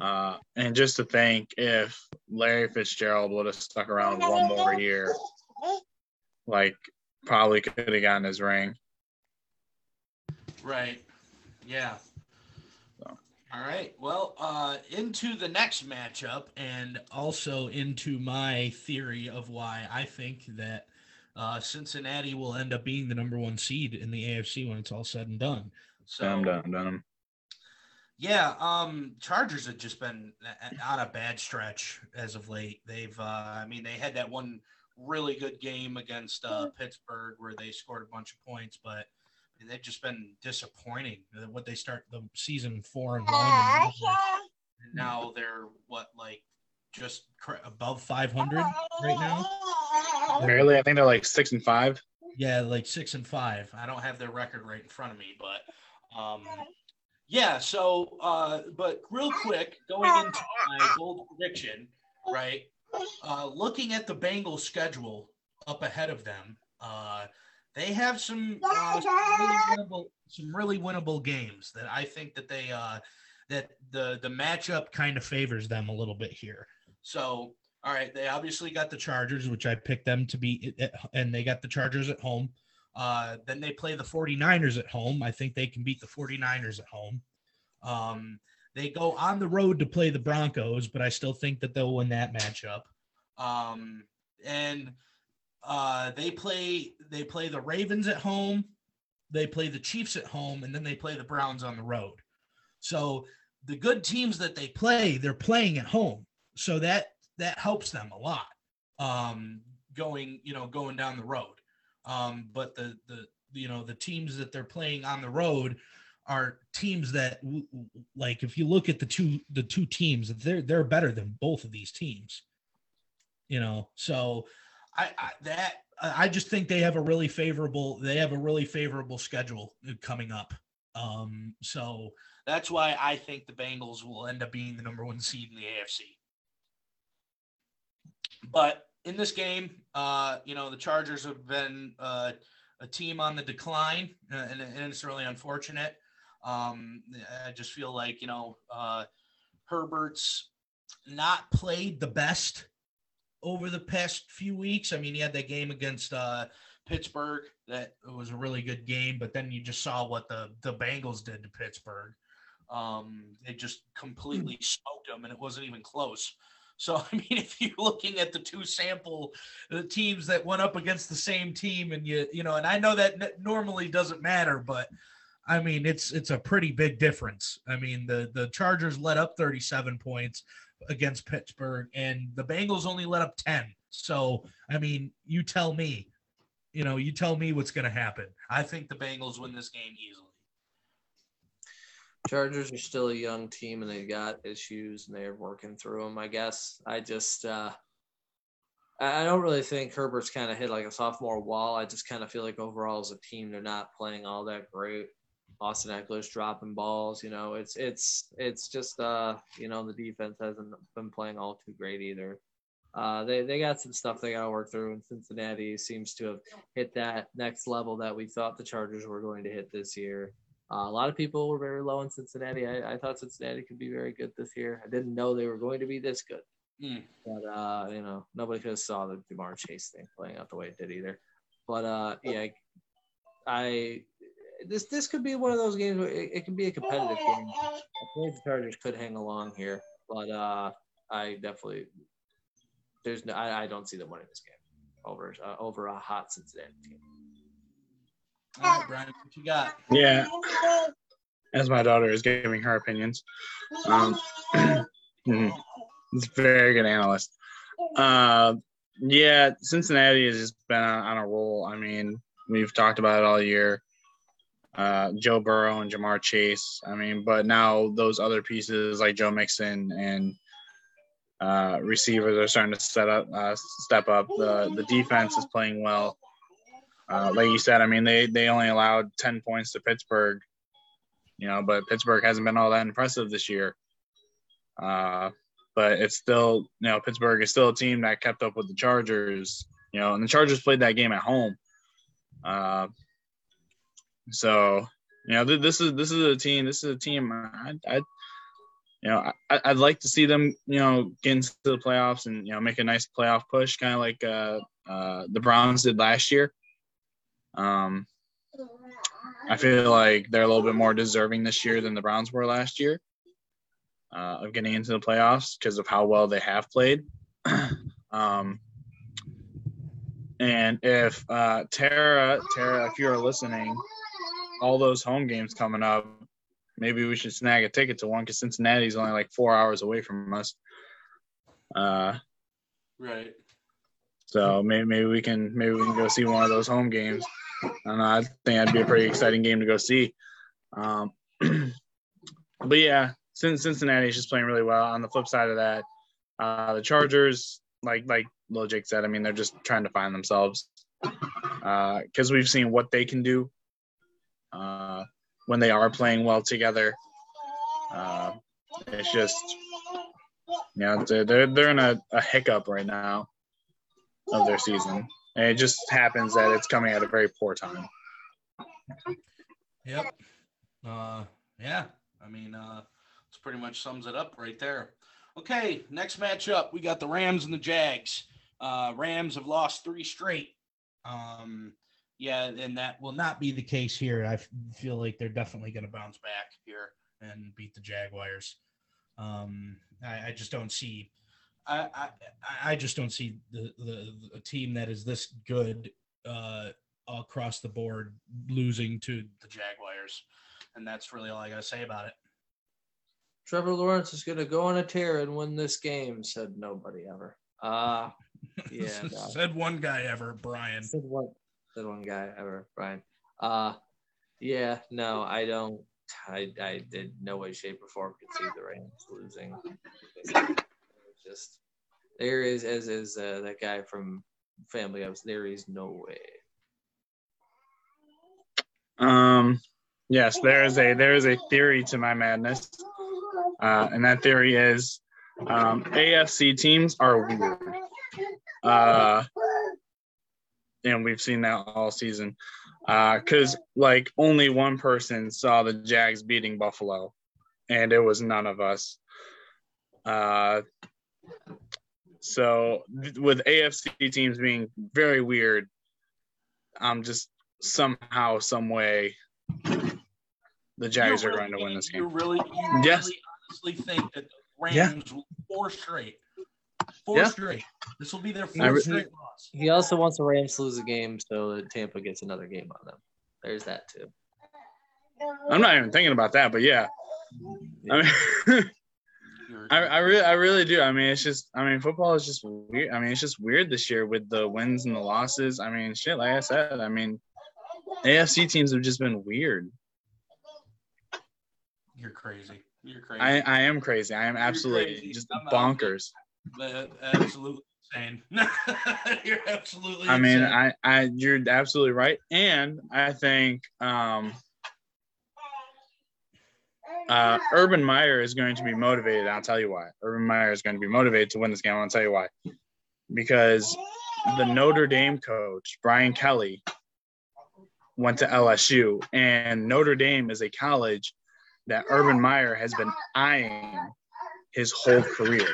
Uh, and just to think if Larry Fitzgerald would have stuck around one more year, like probably could have gotten his ring. Right. Yeah. All right. Well, uh, into the next matchup, and also into my theory of why I think that uh, Cincinnati will end up being the number one seed in the AFC when it's all said and done. So I'm done. Done. Yeah, um, Chargers have just been on a bad stretch as of late. They've, uh, I mean, they had that one really good game against uh, Pittsburgh where they scored a bunch of points, but they've just been disappointing. What they start the season four and one, and now they're what like just above 500 right now. Barely, I think they're like six and five. Yeah, like six and five. I don't have their record right in front of me, but um, yeah. So, uh, but real quick, going into my bold prediction, right? Uh, looking at the Bengals schedule up ahead of them, uh, they have some, uh, some, really winnable, some really winnable games that I think that they uh, that the the matchup kind of favors them a little bit here. So, all right, they obviously got the Chargers, which I picked them to be, and they got the Chargers at home. Uh, then they play the 49ers at home. I think they can beat the 49ers at home. Um, they go on the road to play the Broncos, but I still think that they'll win that matchup. Um, and uh, they play they play the Ravens at home, they play the Chiefs at home, and then they play the Browns on the road. So the good teams that they play, they're playing at home, so that that helps them a lot. Um, going you know going down the road, um, but the the you know the teams that they're playing on the road are teams that like if you look at the two the two teams they're they're better than both of these teams you know so I, I that I just think they have a really favorable they have a really favorable schedule coming up. Um, so that's why I think the Bengals will end up being the number one seed in the AFC. But in this game, uh, you know, the Chargers have been uh, a team on the decline, uh, and, and it's really unfortunate. Um, I just feel like you know uh, Herbert's not played the best over the past few weeks. I mean, he had that game against uh, Pittsburgh that was a really good game, but then you just saw what the the Bengals did to Pittsburgh. Um, they just completely smoked them, and it wasn't even close. So I mean, if you're looking at the two sample the teams that went up against the same team, and you you know, and I know that normally doesn't matter, but I mean, it's it's a pretty big difference. I mean, the the Chargers let up 37 points against Pittsburgh, and the Bengals only let up 10. So I mean, you tell me, you know, you tell me what's going to happen. I think the Bengals win this game easily. Chargers are still a young team and they've got issues and they're working through them. I guess I just uh, I don't really think Herbert's kind of hit like a sophomore wall. I just kind of feel like overall as a team they're not playing all that great. Austin Ekeler's dropping balls, you know. It's it's it's just uh you know the defense hasn't been playing all too great either. Uh, they they got some stuff they got to work through, and Cincinnati seems to have hit that next level that we thought the Chargers were going to hit this year. Uh, a lot of people were very low in Cincinnati. I, I, thought Cincinnati could be very good this year. I didn't know they were going to be this good. Mm. But uh, you know, nobody could have saw the Ja'Marr Chase thing playing out the way it did either. But uh, yeah, I this this could be one of those games where it, it can be a competitive game. I think the Chargers could hang along here, but uh, I definitely there's no I, I don't see them winning this game over uh, over a hot Cincinnati team. All right, Brian, what you got? Yeah. As my daughter is giving her opinions. Um, hmm, it's very good analyst. Uh, yeah, Cincinnati has just been on, on, a roll. I mean, we've talked about it all year. Uh, Joe Burrow and Ja'Marr Chase. I mean, but now those other pieces like Joe Mixon and uh, receivers are starting to set up, uh, step up. The the defense is playing well. Uh, like you said, I mean, they they only allowed ten points to Pittsburgh, you know, but Pittsburgh hasn't been all that impressive this year. Uh, but it's still, you know, Pittsburgh is still a team that kept up with the Chargers, you know, and the Chargers played that game at home. So, you know, th- this is this is a team. This is a team. I, I you know, I, would like to see them, you know, get into the playoffs and you know make a nice playoff push, kind of like uh, uh, the Browns did last year. Um, I feel like they're a little bit more deserving this year than the Browns were last year uh, of getting into the playoffs because of how well they have played. um, and if uh, Tara, Tara, if you're listening, all those home games coming up, maybe we should snag a ticket to one because Cincinnati's only like four hours away from us. Uh, right. So maybe maybe we can maybe we can go see one of those home games. I don't know. I think that'd be a pretty exciting game to go see. Um, but yeah, since Cincinnati is just playing really well. On the flip side of that, uh, the Chargers, like like Lil Jake said, I mean they're just trying to find themselves because uh, we've seen what they can do uh, when they are playing well together. Uh, it's just you know they're they're in a, a hiccup right now of their season and it just happens that it's coming at a very poor time. Yep. Uh, yeah. I mean, uh, this pretty much sums it up right there. Okay, next matchup, we got the Rams and the Jags. Uh, Rams have lost three straight. Um, yeah, and that will not be the case here. I feel like they're definitely going to bounce back here and beat the Jaguars. Um, I, I just don't see I, I, I just don't see the, the, the team that is this good uh, across the board losing to the Jaguars, and that's really all I got to say about it. Trevor Lawrence is going to go on a tear and win this game," said nobody ever. Uh yeah, said one guy ever, Brian. Said one, said one guy ever, Brian. Uh yeah, no, I don't. I I did no way, shape, or form could see the Rams losing just there is as is uh, that guy from Family House. There is no way. Um. Yes, there is a there is a theory to my madness, uh, and that theory is um, AFC teams are weird. Uh, and we've seen that all season. Because, uh, like, only one person saw the Jags beating Buffalo, and it was none of us. Uh, so, with AFC teams being very weird, I'm just somehow, some way, the Jags you are going to win this game. You really, you yes. really honestly think that the Rams Yeah. will four straight, four Yeah. straight. This will be their I fourth re- straight loss. He also wants the Rams to lose a game so that Tampa gets another game on them. There's that too. I'm not even thinking about that, but yeah. I mean, I, I really, I really do. I mean, it's just, I mean, football is just weird. I mean, it's just weird this year with the wins and the losses. I mean, shit, like I said, I mean, AFC teams have just been weird. You're crazy. You're crazy. I, I am crazy. I am absolutely crazy. just I'm out. bonkers. Absolutely insane. You're absolutely. I mean, insane. I, I, you're absolutely right, and I think, um, uh, Urban Meyer is going to be motivated. I'll tell you why. Urban Meyer is going to be motivated to win this game. I'll tell you why. Because the Notre Dame coach, Brian Kelly, went to LSU, and Notre Dame is a college that Urban Meyer has been eyeing his whole career.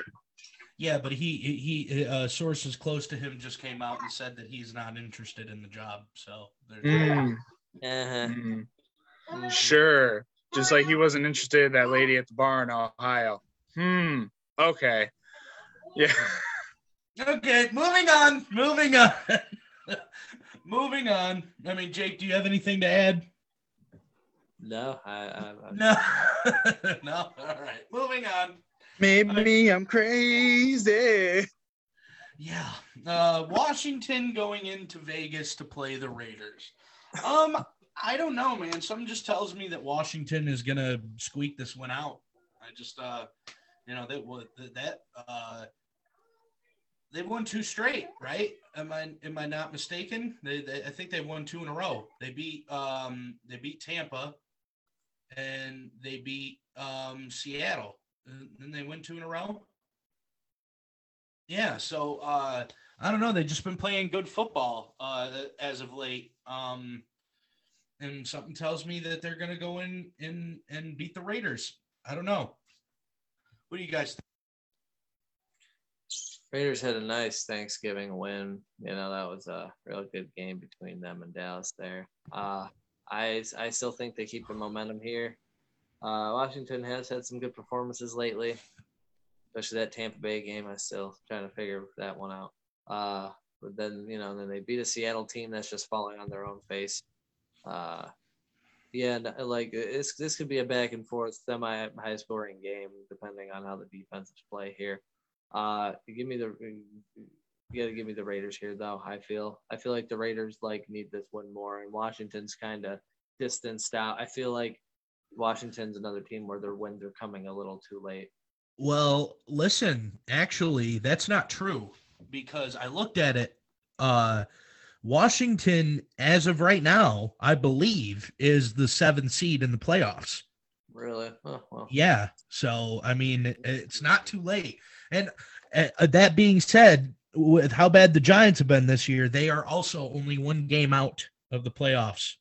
Yeah, but he he uh, sources close to him just came out and said that he's not interested in the job. So there's Mm, Uh-huh. mm. Sure. Just like he wasn't interested in that lady at the bar in Ohio. Hmm. Okay. Yeah. okay. Moving on. Moving on. moving on. I mean, Jake, do you have anything to add? No, I, I, I No. no. All right. Moving on. Maybe I'm crazy. Yeah. Uh, Washington going into Vegas to play the Raiders. Um, I don't know, man. Something just tells me that Washington is gonna squeak this one out. I just, uh, you know, that that uh, they won two straight, right? Am I am I not mistaken? They, they I think they won two in a row. They beat um they beat Tampa, and they beat um Seattle. And then they win two in a row. Yeah, so uh I don't know. They've just been playing good football uh as of late. Um and something tells me that they're gonna go in and and beat the Raiders. I don't know. What do you guys think? Raiders had a nice Thanksgiving win. You know, that was a real good game between them and Dallas there. Uh, I, I still think they keep the momentum here. Uh, Washington has had some good performances lately, especially that Tampa Bay game. I still trying to figure that one out. Uh, but then, you know, then they beat a Seattle team that's just falling on their own face. Uh, yeah, like it's, this could be a back and forth, semi high scoring game, depending on how the defenses play here. Uh, give me the you got to give me the Raiders here, though. I feel I feel like the Raiders like need this one more, and Washington's kind of distanced out. I feel like Washington's another team where their wins are coming a little too late. Well, listen, actually, that's not true because I looked at it. Uh, Washington, as of right now, I believe, is the seventh seed in the playoffs. Really? Oh, well. Yeah. So, I mean, it's not too late. And uh, that being said, with how bad the Giants have been this year, they are also only one game out of the playoffs.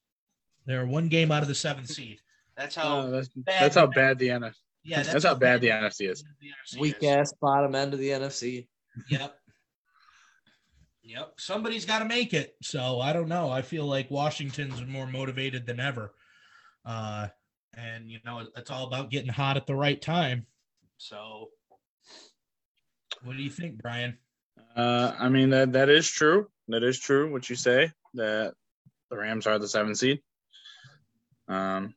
They're one game out of the seventh seed. That's how. That's, bad that's how the- bad the NFC. yeah, That's, how bad the NFC is. the NFC Weak is. ass bottom end of the NFC. Yep. Yep. Somebody's got to make it. So I don't know. I feel like Washington's more motivated than ever. Uh, and you know, it's all about getting hot at the right time. So what do you think, Brian? Uh, I mean that that is true. That is true. What you say that the Rams are the seventh seed. Um,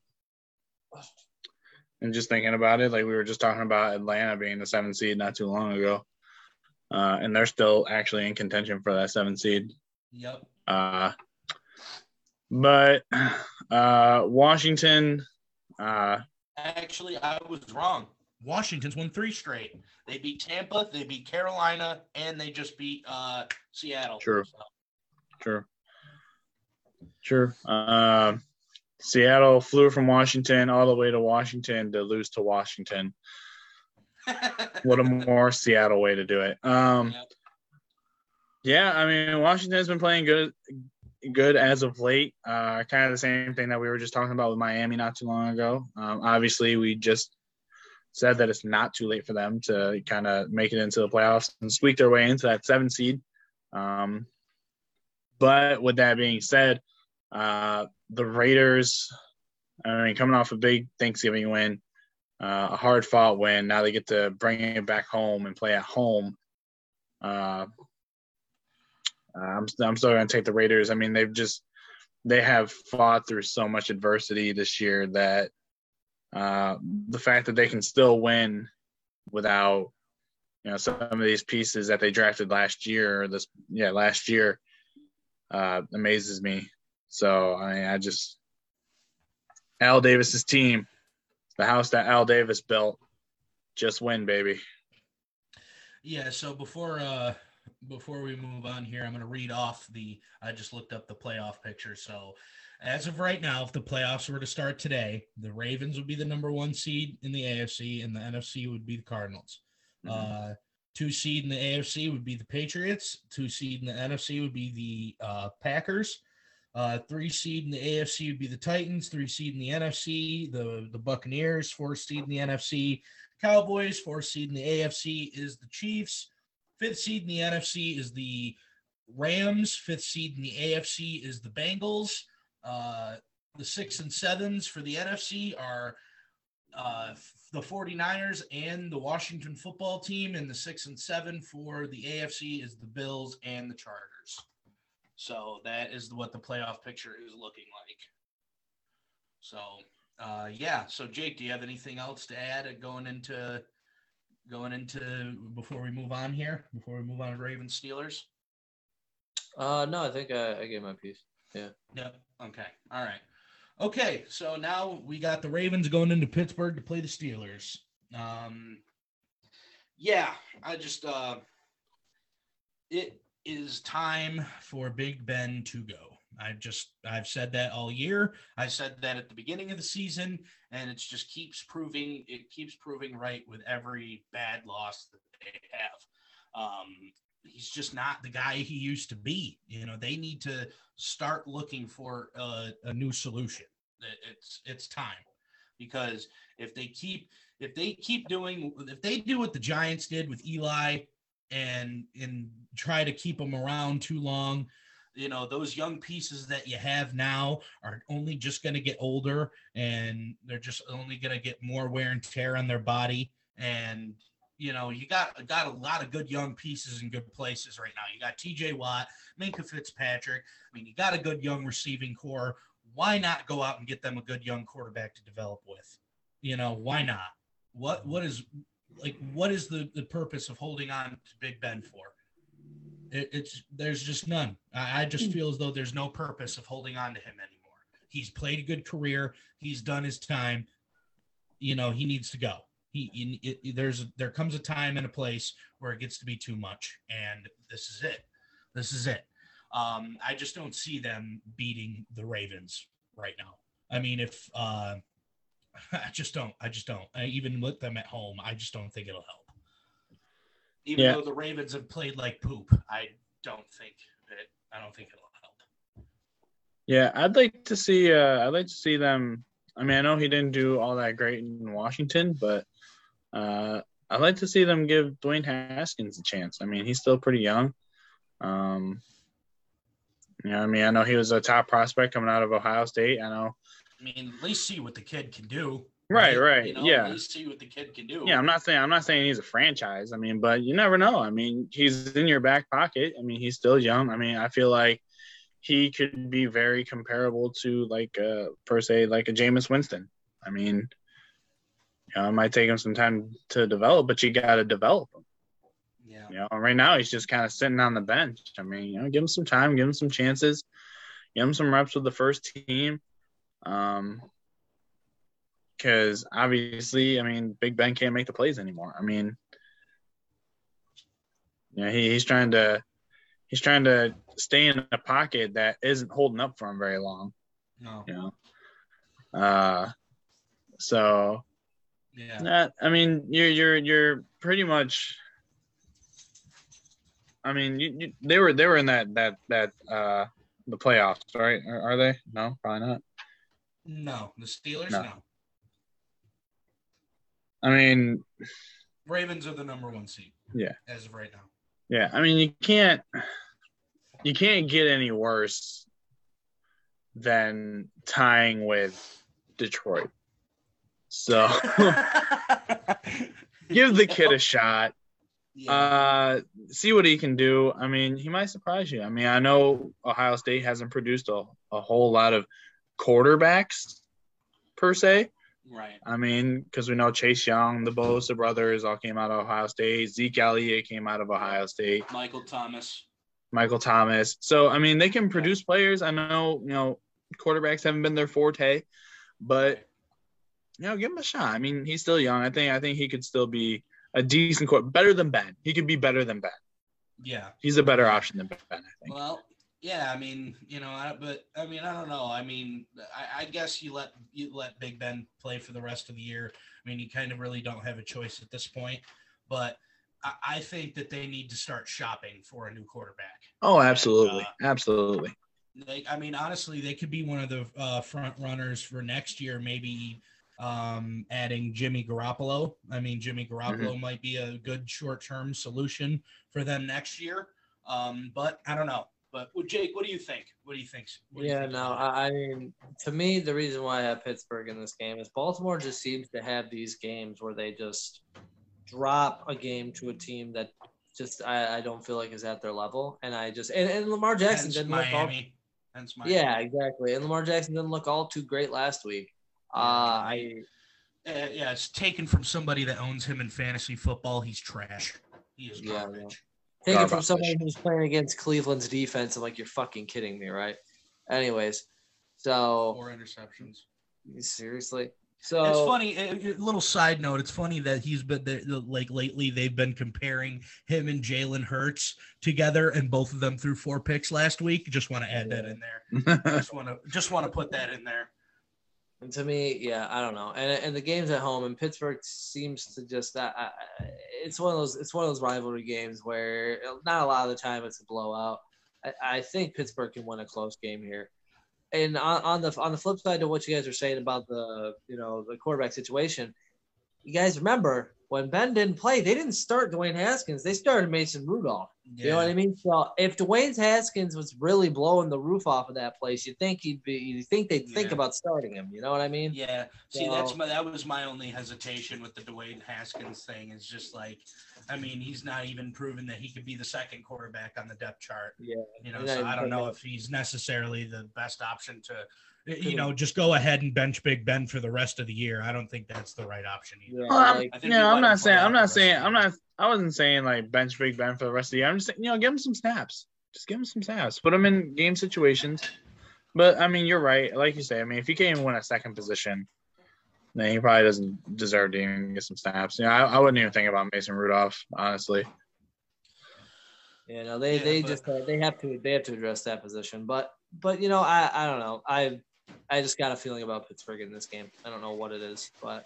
and just thinking about it, like we were just talking about Atlanta being the seventh seed not too long ago, uh, and they're still actually in contention for that seventh seed. Yep. Uh, but uh, Washington, uh, Actually, I was wrong. Washington's won three straight. They beat Tampa, they beat Carolina, and they just beat uh, Seattle. True. So- Sure. Sure. Uh, Seattle flew from Washington all the way to Washington to lose to Washington. What a more Seattle way to do it. Um, Yep. Yeah, I mean Washington has been playing good, good as of late. Uh, kind of the same thing that we were just talking about with Miami not too long ago. Um, obviously, we just said that it's not too late for them to kind of make it into the playoffs and squeak their way into that seven seed. Um, but with that being said, uh, the Raiders, I mean, coming off a big Thanksgiving win, uh, a hard fought win. Now they get to bring it back home and play at home. Uh, I'm, I'm still going to take the Raiders. I mean, they've just they have fought through so much adversity this year that uh, the fact that they can still win without you know some of these pieces that they drafted last year or this yeah last year uh, amazes me. So I mean, I just Al Davis's team, the house that Al Davis built, just win, baby. Yeah. So before uh before we move on here, I'm going to read off the. I just looked up the playoff picture. So, as of right now, if the playoffs were to start today, the Ravens would be the number one seed in the AFC, and the NFC would be the Cardinals. Mm-hmm. Uh, two seed in the AFC would be the Patriots. Two seed in the NFC would be the uh, Packers. Uh, three seed in the AFC would be the Titans. Three seed in the NFC, the the Buccaneers. Four seed in the NFC, Cowboys. Four seed in the AFC is the Chiefs. Fifth seed in the NFC is the Rams. Fifth seed in the AFC is the Bengals. Uh, the six and sevens for the NFC are uh, the 49ers and the Washington football team. And the six and seven for the AFC is the Bills and the Chargers. So that is what the playoff picture is looking like. So, uh, yeah. So, Jake, do you have anything else to add going into going into before we move on here? Before we move on to Ravens Steelers? Uh, no, I think I, I gave my piece. Yeah. Yep. Okay. All right. Okay. So now we got the Ravens going into Pittsburgh to play the Steelers. Um, yeah, I just uh, it is time for Big Ben to go. I've just I've said that all year. I said that at the beginning of the season, and it just keeps proving it keeps proving right with every bad loss that they have. Um, he's just not the guy he used to be. You know, they need to start looking for a, a new solution. It's it's time because if they keep if they keep doing if they do what the Giants did with Eli and and try to keep them around too long. You know those young pieces that you have now are only just going to get older and they're just only going to get more wear and tear on their body. And you know you got got a lot of good young pieces in good places right now. You got T.J. Watt Minkah Fitzpatrick. I mean you got a good young receiving core. Why not go out and get them a good young quarterback to develop with? You know why not? What what is like what is the the purpose of holding on to big ben for it, it's there's just none. I, I just feel as though there's no purpose of holding on to him anymore. He's played a good career. He's done his time. You know, he needs to go. He, it, there's there comes a time and a place where it gets to be too much, and this is it. This is it. Um, I just don't see them beating the Ravens right now. I mean, if uh, I just don't, I just don't. I, even with them at home, I just don't think it'll help even yeah. though the Ravens have played like poop. I don't think it. I don't think it'll help. Yeah, I'd like to see. Uh, I'd like to see them. I mean, I know he didn't do all that great in Washington, but uh, I'd like to see them give Dwayne Haskins a chance. I mean, he's still pretty young. Um, you know, I mean, I know he was a top prospect coming out of Ohio State. I know. I mean, at least see what the kid can do. Right, right. You know, yeah. see what the kid can do. Yeah, I'm not saying I'm not saying he's a franchise. I mean, but you never know. I mean, he's in your back pocket. I mean, he's still young. I mean, I feel like he could be very comparable to like uh per se like a Jameis Winston. I mean, you know, it might take him some time to develop, but you got to develop him. Yeah. You know, right now he's just kind of sitting on the bench. I mean, you know, give him some time, give him some chances, give him some reps with the first team. Um, because obviously, I mean, Big Ben can't make the plays anymore. I mean, you know, he, he's trying to he's trying to stay in a pocket that isn't holding up for him very long. No. You know. Uh so yeah. That, I mean, you're you're you're pretty much I mean, you, you, they were they were in that that that uh the playoffs, right? Are, are they? No, probably not. No, the Steelers. No. No. I mean, Ravens are the number one seed. Yeah. As of right now. yeah. I mean, you can't you can't get any worse than tying with Detroit. So give the kid a shot. yeah. Uh, see what he can do. I mean, he might surprise you. I mean, I know Ohio State hasn't produced a, a whole lot of quarterbacks per se. right. I mean, because we know Chase Young, the Bosa brothers all came out of Ohio State. Zeke Elliott came out of Ohio State. Michael Thomas. Michael Thomas. So I mean, they can produce players. I know you know quarterbacks haven't been their forte, but you know, give him a shot. I mean, he's still young. I think I think he could still be a decent quarterback, better than Ben. He could be better than Ben. Yeah. He's a better option than Ben. I think. Well, yeah. I mean, you know, I, but I mean, I don't know. I mean, I, I guess you let you let Big Ben play for the rest of the year. I mean, you kind of really don't have a choice at this point. But I, I think that they need to start shopping for a new quarterback. Oh, absolutely, uh, absolutely. I mean, honestly, they could be one of the uh, front runners for next year. Maybe um, adding Jimmy Garoppolo. I mean, Jimmy Garoppolo might be a good short-term solution for them next year. Um, but I don't know. But well, Jake, what do you think? What do you think? Do you Yeah, think no. I, I mean, to me, the reason why I have Pittsburgh in this game is Baltimore just seems to have these games where they just drop a game to a team that just I, I don't feel like is at their level, and I just and, and Lamar Jackson Hence didn't look all Miami. Miami. yeah exactly, and Lamar Jackson didn't look all too great last week. Uh, I Uh, yeah, it's taken from somebody that owns him in fantasy football. He's trash. He is Yeah, garbage. Take it from somebody who's playing against Cleveland's defense. I'm like, you're fucking kidding me, right? Anyways, so Four interceptions. seriously, so it's funny. A a little side note. It's funny that he's been there, like lately. They've been comparing him and Jalen Hurts together, and both of them threw four picks last week. Just want to add that in there. Just want to just want to put that in there. And to me, yeah, I don't know. And and the games at home, and Pittsburgh seems to just I, it's one of those it's one of those rivalry games where not a lot of the time it's a blowout. I, I think Pittsburgh can win a close game here. And on, on the on the flip side to what you guys are saying about the you know the quarterback situation, you guys remember when Ben didn't play, they didn't start Dwayne Haskins. They started Mason Rudolph. You know what I mean? So if Dwayne Haskins was really blowing the roof off of that place, you think he'd be, you think they'd think Yeah. about starting him. You know what I mean? Yeah. See, that's my that was my only hesitation with the Dwayne Haskins thing. Is just like, I mean, he's not even proven that he could be the second quarterback on the depth chart. Yeah. You know, so I don't know if he's necessarily the best option to, you know, just go ahead and bench Big Ben for the rest of the year. I don't think that's the right option either. Yeah, Well, I'm, like, I no, I'm not saying I'm not saying I'm not I wasn't saying like bench Big Ben for the rest of the year. I'm just saying, you know, give him some snaps. Just give him some snaps. Put him in game situations. But I mean, you're right. Like you say, I mean, if he can't even win a second position, then he probably doesn't deserve to even get some snaps. You know, I, I wouldn't even think about Mason Rudolph, honestly. you know, they Yeah, they but- just uh, they have to they have to address that position. But but you know, I I don't know. I I just got a feeling about Pittsburgh in this game. I don't know what it is, but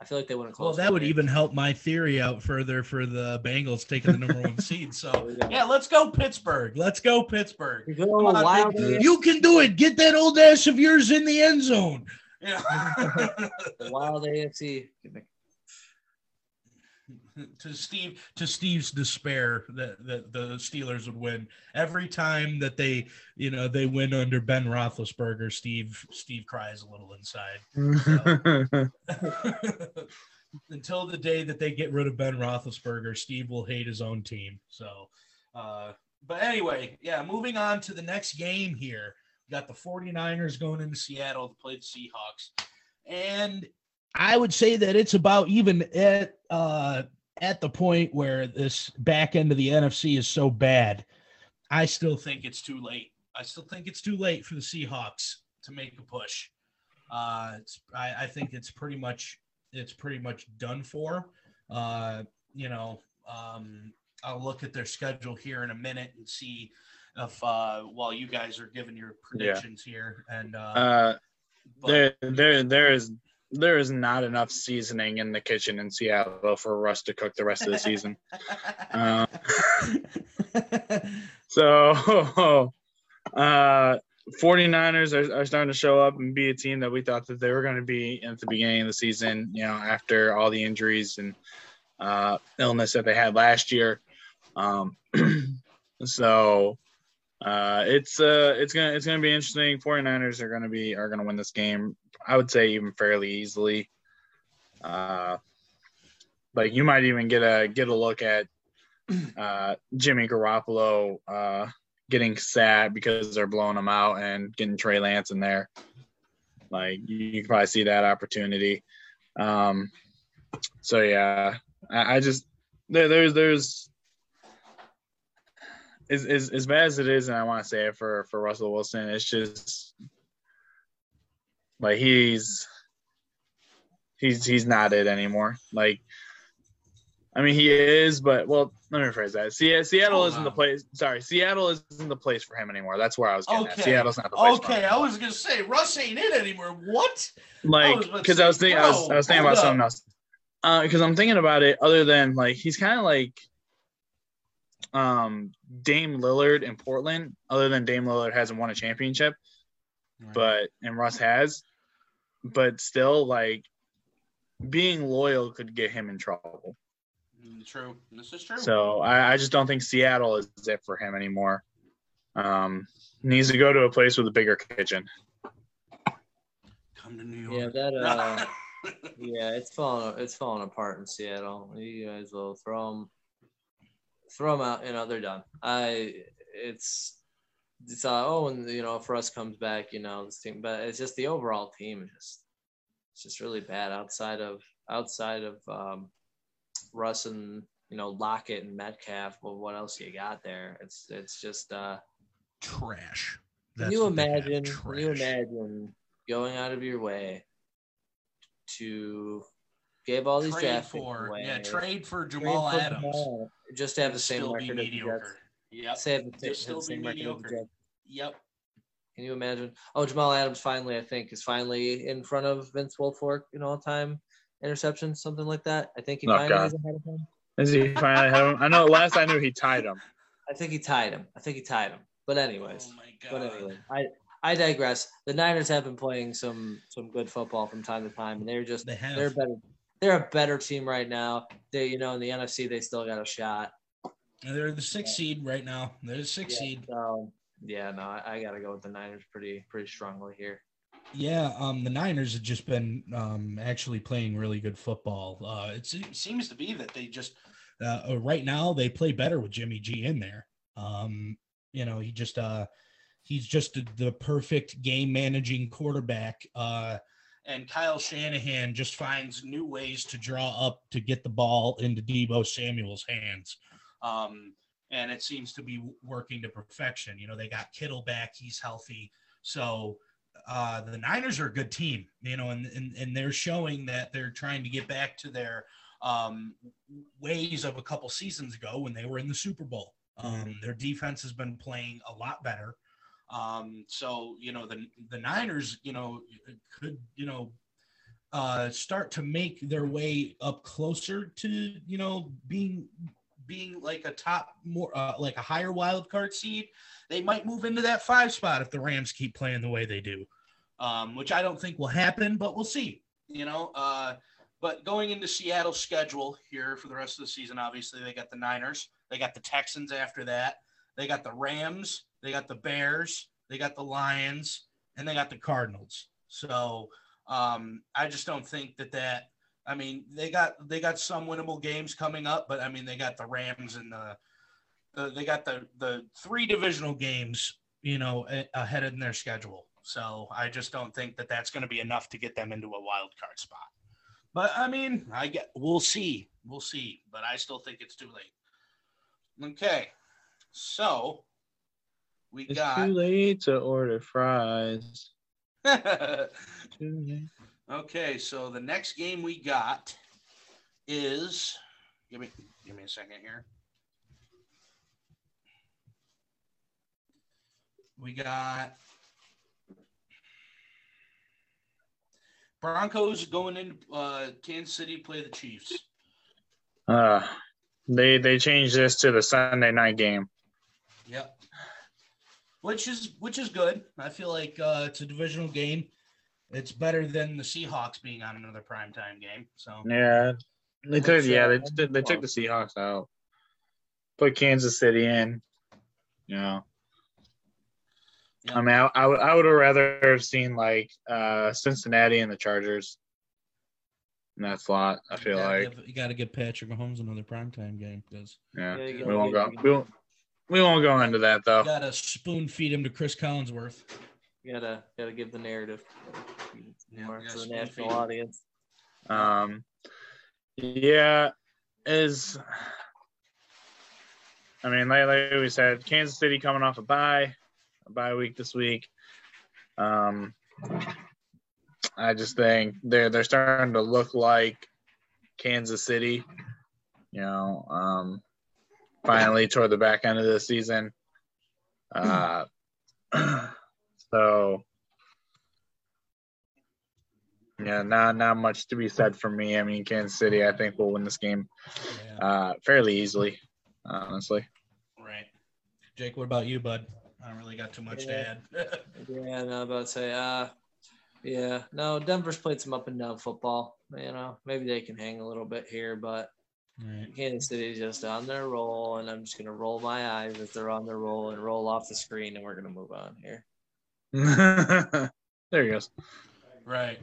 I feel like they wouldn't close. Well, that would even help my theory out further for the Bengals taking the number one seed. So, Yeah. yeah, let's go Pittsburgh. Let's go Pittsburgh. You go Come on, wild. You can do it. Get that old ass of yours in the end zone. Yeah. Wild AFC. To Steve to Steve's despair that, that the Steelers would win every time that they you know they win under Ben Roethlisberger. Steve Steve cries a little inside until the day that they get rid of Ben Roethlisberger. Steve will hate his own team. So, uh, but anyway, yeah. Moving on to the next game here. We got the 49ers going into Seattle to play the Seahawks, and I would say that it's about even at uh, at the point where this back end of the NFC is so bad. I still think it's too late. I still think it's too late for the Seahawks to make a push. Uh, it's, I, I think it's pretty much it's pretty much done for. Uh, you know, um, I'll look at their schedule here in a minute and see if uh, while you guys are giving your predictions here and uh, uh, there, there, there is there is not enough seasoning in the kitchen in Seattle for Russ to cook the rest of the season. Uh, so, uh, 49ers are, are starting to show up and be a team that we thought that they were going to be at the beginning of the season, you know, after all the injuries and uh, illness that they had last year. Um, so uh, it's uh, it's gonna it's gonna be interesting. 49ers are gonna be are gonna win this game. I would say even fairly easily. Uh, like you might even get a get a look at uh, Jimmy Garoppolo uh, getting sad because they're blowing him out and getting Trey Lance in there. Like you, you can probably see that opportunity. Um, so yeah, I, I just there, there's there's as, as as bad as it is, and I want to say it for for Russell Wilson, it's just like he's he's he's not it anymore. Like I mean, he is, but well, let me rephrase that. Seattle Hold isn't the place. Sorry, Seattle isn't the place for him anymore. That's where I was getting okay. at. Seattle's not the place. Okay, I was gonna say Russ ain't it anymore. What? Like, because I, I, was thinking, I was, I was thinking about up. something else. Because uh, I'm thinking about it. Other than like, he's kind of like um Dame Lillard in Portland. Other than Dame Lillard hasn't won a championship, right. but and Russ has, but still like being loyal could get him in trouble. Mm, true. This is true. So I, I just don't think Seattle is it for him anymore. Um, needs to go to a place with a bigger kitchen. Come to New York. Yeah, that. Uh, yeah, it's falling. It's falling apart in Seattle. You guys will throw them, throw them out. You know they're done. I. It's. It's uh, oh, and you know if Russ comes back, you know this team, but it's just the overall team. Just, it's just really bad outside of outside of um, Russ and you know Lockett and Metcalf. Well, what else you got there? It's it's just uh trash. That's can you imagine? Can you imagine going out of your way to give all these trade draft for away, yeah trade for Jamal trade Adams Jamal, just to have the same record mediocre. Yep. Say have the, still have the same mediocre. Yep. Can you imagine? Oh, Jamal Adams finally, I think, is finally in front of Vince Wilfork in all time interceptions, something like that. I think he oh, finally is ahead of him. Is he finally ahead of him? I know. Last I knew, he tied him. I think he tied him. I think he tied him. But anyways, oh but anyway, I I digress. The Niners have been playing some some good football from time to time, and they're just they have. they're better. They're a better team right now. They you know in the NFC they still got a shot. they're the sixth yeah. seed right now. They're the sixth yeah, seed. So, yeah, no, I, I got to go with the Niners pretty pretty strongly here. Yeah, um, the Niners have just been um, actually playing really good football. Uh, it seems to be that they just uh, uh, right now they play better with Jimmy G in there. Um, you know, he just uh, he's just the perfect game managing quarterback. Uh, and Kyle Shanahan just finds new ways to draw up to get the ball into Deebo Samuel's hands. Um, and it seems to be working to perfection. You know, they got Kittle back; he's healthy, so uh, the Niners are a good team, you know, and, and, and they're showing that they're trying to get back to their um, ways of a couple seasons ago when they were in the Super Bowl. Um, their defense has been playing a lot better. Um, so, you know, the, the Niners, you know, could, you know, uh, start to make their way up closer to, you know, being being like a top more uh, like a higher wild card seed they might move into that five spot if the Rams keep playing the way they do, um, which I don't think will happen, but we'll see. You know, uh, but going into Seattle's schedule here for the rest of the season, obviously they got the Niners, they got the Texans after that, they got the Rams, they got the Bears, they got the Lions, and they got the Cardinals. So um, I just don't think that that. I mean, they got they got some winnable games coming up, but I mean they got the Rams and the uh, they got the the three divisional games, you know, ahead in their schedule. So I just don't think that that's going to be enough to get them into a wild card spot. But I mean, I get we'll see, we'll see. But I still think it's too late. Okay, so we it's got too late to order fries. okay, so the next game we got is give me give me a second here. We got Broncos going into uh, Kansas City play the Chiefs. Uh, they they changed this to the Sunday night game. Which is which is good. I feel like uh, it's a divisional game. It's better than the Seahawks being on another primetime game. So Yeah, they took Which, yeah uh, they took, they took the Seahawks out, put Kansas City in. You know, I mean, I, I would I would have rather have seen like uh Cincinnati and the Chargers in that slot. I feel you like give- you got to give Patrick Mahomes another primetime game because yeah, Yeah, we won't gotta go we won't we won't go into that though. you got to spoon feed him to Chris Collinsworth. You gotta gotta give the narrative Yeah, more to the national feed. audience. Um, yeah, is I mean, like, like we said, Kansas City coming off a bye, a bye week this week. Um, I just think they're they're starting to look like Kansas City. You know, um, finally toward the back end of the season. Uh, so yeah, not not much to be said for me. I mean, Kansas City, I think will win this game uh, fairly easily, honestly. right. Jake, what about you, bud? I don't really got too much Yeah. to add. Yeah, no, about to say, uh, yeah, no, Denver's played some up and down football. You know, maybe they can hang a little bit here, but right. Kansas City's just on their roll, and I'm just gonna roll my eyes if they're on their roll and roll off the screen, and we're gonna move on here. there he goes. Right.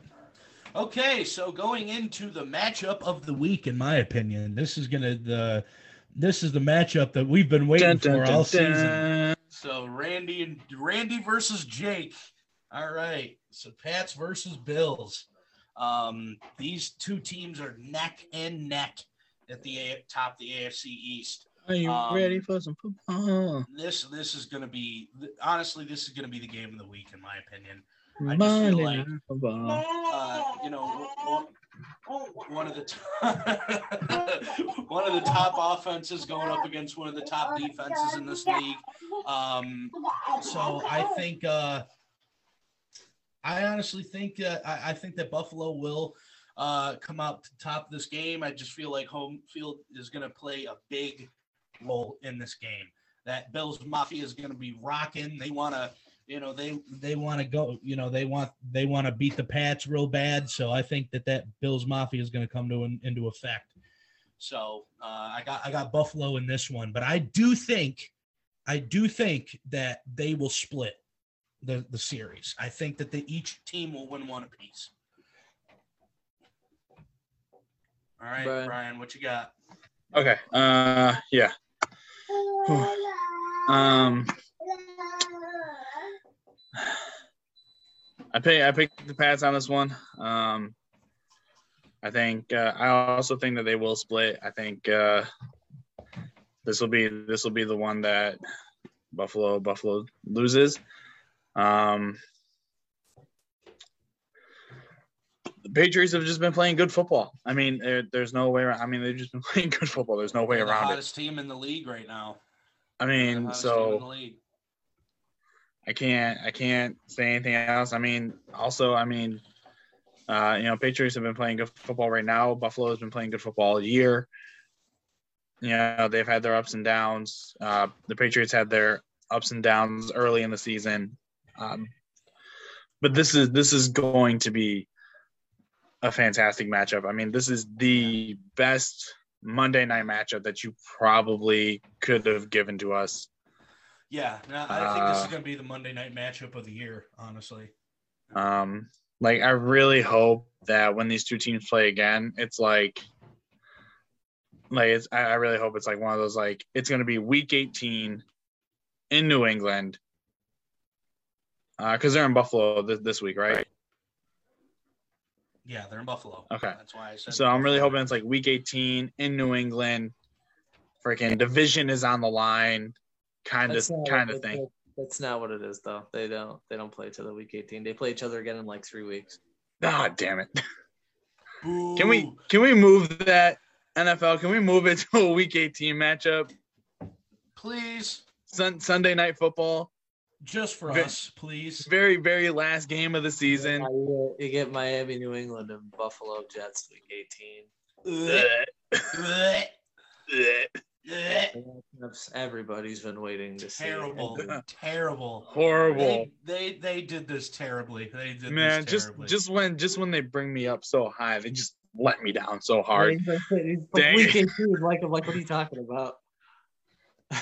Okay, so going into the matchup of the week, in my opinion, this is gonna the this is the matchup that we've been waiting Dun, dun, for all dun, season. dun. So Randy and Randy versus Jake. All right. So Pats versus Bills. Um, these two teams are neck and neck at the A- top of the AFC East. Are you Um, ready for some football? This this is going to be honestly this is going to be the game of the week in my opinion. I just feel like- Uh, you know, one, one of the top, one of the top offenses going up against one of the top defenses in this league. Um, so I think uh, I honestly think uh, I, I think that Buffalo will uh, come out to top this game. I just feel like home field is going to play a big role in this game. That Bills Mafia is going to be rocking. They want to, you know, they they want to go. You know, they want they want to beat the Pats real bad. So I think that that Bills Mafia is going to come to an, into effect. So uh, I got I got Buffalo in this one, but I do think I do think that they will split the the series. I think that the, each team will win one apiece. All right, Brian. Brian, what you got? Okay. Uh, yeah. Um, I pick I picked the Pats on this one. Um, I think uh, I also think that they will split. I think uh, this will be this will be the one that Buffalo Buffalo loses. Um, the Patriots have just been playing good football. I mean, there, there's no way. Around, I mean, they've just been playing good football. There's no way They're the around it. hottest team in the league right now. I the mean, the so league. I can't I can't say anything else. I mean, also, I mean, uh, you know, Patriots have been playing good football right now. Buffalo has been playing good football all year. You know, they've had their ups and downs. Uh, the Patriots had their ups and downs early in the season, um, but this is this is going to be a fantastic matchup. I mean, this is the best Monday night matchup that you probably could have given to us Yeah, no, I think this is Uh, going to be the Monday night matchup of the year. Honestly, Um, like I really hope that when these two teams play again, it's like, like it's, I I really hope it's like one of those like it's going to be Week 18 in New England, because they're in Buffalo this, this week, right? Yeah, they're in Buffalo. Okay. that's why I said. So I'm really hoping it's like Week 18 in New England. Freaking division is on the line, kind of kind of thing. That's not what it is, though. They don't. They don't play till the week 18. They play each other again in like three weeks. Ah, damn it! Boo. Can we can we move that NFL? Can we move it to a Week 18 matchup? please, Sun, Sunday night football. Just for Ve- us, please? Very, very last game of the season. You get- Miami, New England, and Buffalo Jets week 18. Ugh. Ugh. Ugh. Everybody's been waiting to see. terrible, terrible. Horrible. They, they they did this terribly. They did Man, this just terribly. just when just when they bring me up so high, they just let me down so hard. He's Dang. weekend two. Like, like, what are you talking about?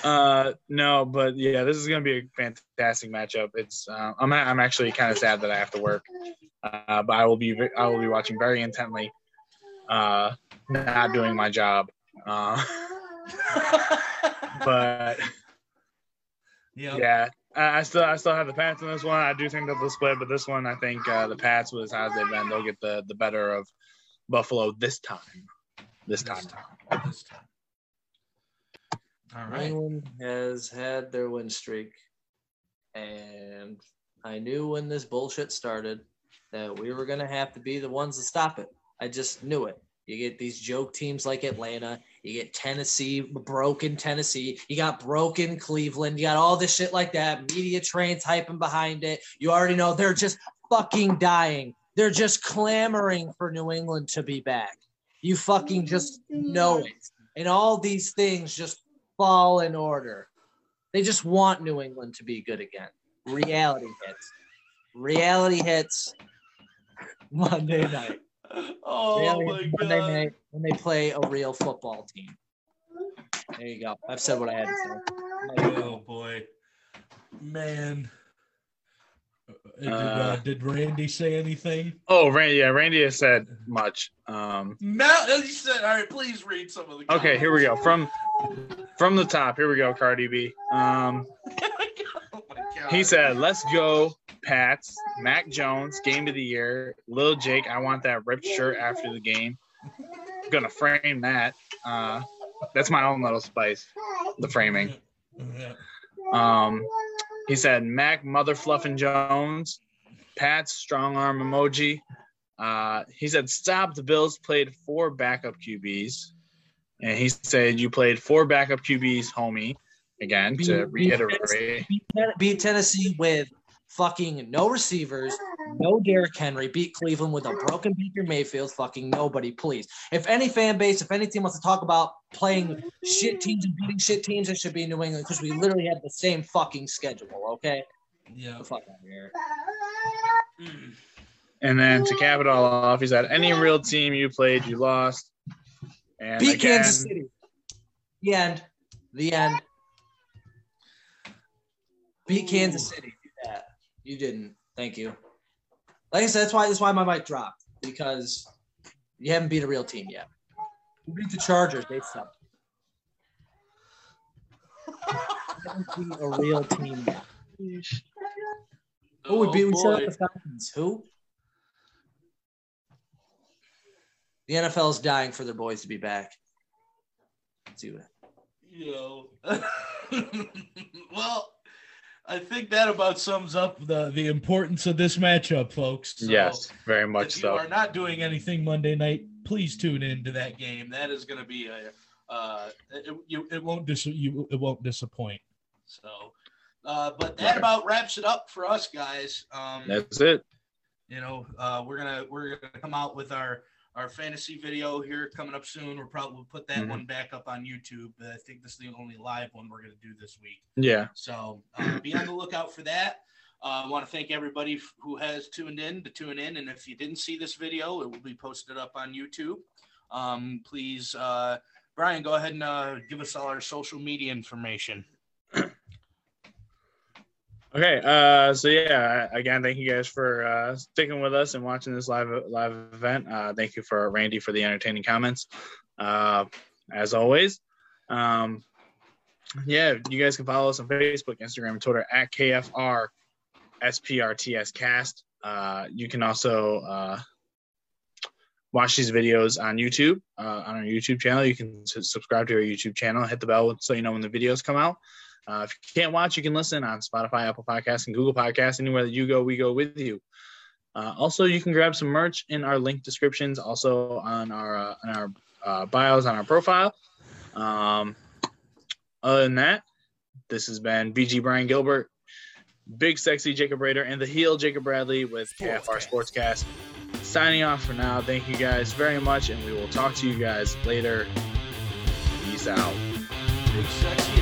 Uh, no, but yeah, this is gonna be a fantastic matchup. It's uh, I'm I'm actually kind of sad that I have to work, uh, but I will be I will be watching very intently, uh, not doing my job. Uh, but Yep. yeah, I, I still I still have the Pats in this one. I do think that they'll split, but this one I think uh, the Pats, with as high as they've been, they'll get the the better of Buffalo this time. This time. This time. This time. All New. England has had their win streak, and I knew when this bullshit started that we were gonna have to be the ones to stop it. I just knew it. You get these joke teams like Atlanta, you get Tennessee, broken Tennessee, you got broken Cleveland, you got all this shit like that. Media trains hyping behind it. You already know they're just fucking dying. They're just clamoring for New England to be back. You fucking just know it. And all these things just fall in order. They just want New England to be good again. Reality hits. Reality hits Monday night. Oh Reality my Monday god. night when they play a real football team. There you go. I've said what I had to say. Oh boy, man. Uh, Did, uh, Uh, did Randy say anything? Oh, Randy, yeah, Randy has said much. Um, Mount, he said, "All right, please read some of the." okay, here we go. From from the top, here we go, Cardi B. Um, oh my god. he said, "Let's go, Pats." Mac Jones, game of the year. Lil Jake, I want that ripped shirt after the game. gonna frame that. Uh, that's my own little spice. The framing. Yeah. Um, he said, Mac Mother Fluffin Jones, Pat's strong arm emoji. Uh, he said, Stop. The Bills played four backup QBs. And he said, You played four backup QBs, homie. Again, to Beat- beat reiterate. Beat, beat Tennessee with fucking no receivers, no Derrick Henry. Beat Cleveland with a broken Baker Mayfield. Fucking nobody, please. If any fan base, if any team wants to talk about playing shit teams and beating shit teams, it should be New England because we literally have the same fucking schedule. Okay, Yeah. fuck out here. Mm. And then to cap it all off, he said, Any real team you played, you lost. And Beat again, Kansas City. The end. The end. Beat Kansas City. You didn't. Thank you. Like I said, that's why that's why my mic dropped because you haven't beat a real team yet. You beat the Chargers. They suck. Haven't beat a real team yet. Who would oh, beat? We Oh, said boy. the Falcons. Who? The NFL is dying for their boys to be back. Let's do it. you know. well, I think that about sums up the the importance of this matchup, folks. So yes, very much so. if you are not doing anything Monday night, please tune in to that game. That is going to be a uh, it, you, it won't dis- you it won't disappoint. So, uh, but that about wraps it up for us guys. Um, That's it. you know, uh, we're gonna we're gonna come out with our our fantasy video here coming up soon. We'll probably put that Mhm. one back up on YouTube. But I think this is the only live one we're gonna do this week. Yeah. So uh, be on the lookout for that. Uh, I want to thank everybody who has tuned in to tune in. And if you didn't see this video, it will be posted up on YouTube. Um, please, uh, Brian, go ahead and uh, give us all our social media information. Okay, uh, so yeah, again, thank you guys for uh, sticking with us and watching this live live event. Uh, thank you for Randy for the entertaining comments, uh, as always. Um, yeah, you guys can follow us on Facebook, Instagram, and Twitter at KFR SPRTS Cast. Uh, you can also uh, watch these videos on YouTube uh, on our YouTube channel. You can subscribe to our YouTube channel, hit the bell so you know when the videos come out. Uh, if you can't watch, you can listen on Spotify, Apple Podcasts, and Google Podcasts. Anywhere that you go, we go with you. Uh, also, you can grab some merch in our link descriptions, also on our uh, on our uh, bios on our profile. Um, other than that, this has been BG Brian Gilbert, Big Sexy Jacob Rader, and the heel Jacob Bradley with KFR Sportscast. Signing off for now. Thank you guys very much, and we will talk to you guys later. Peace out. Big Sexy out.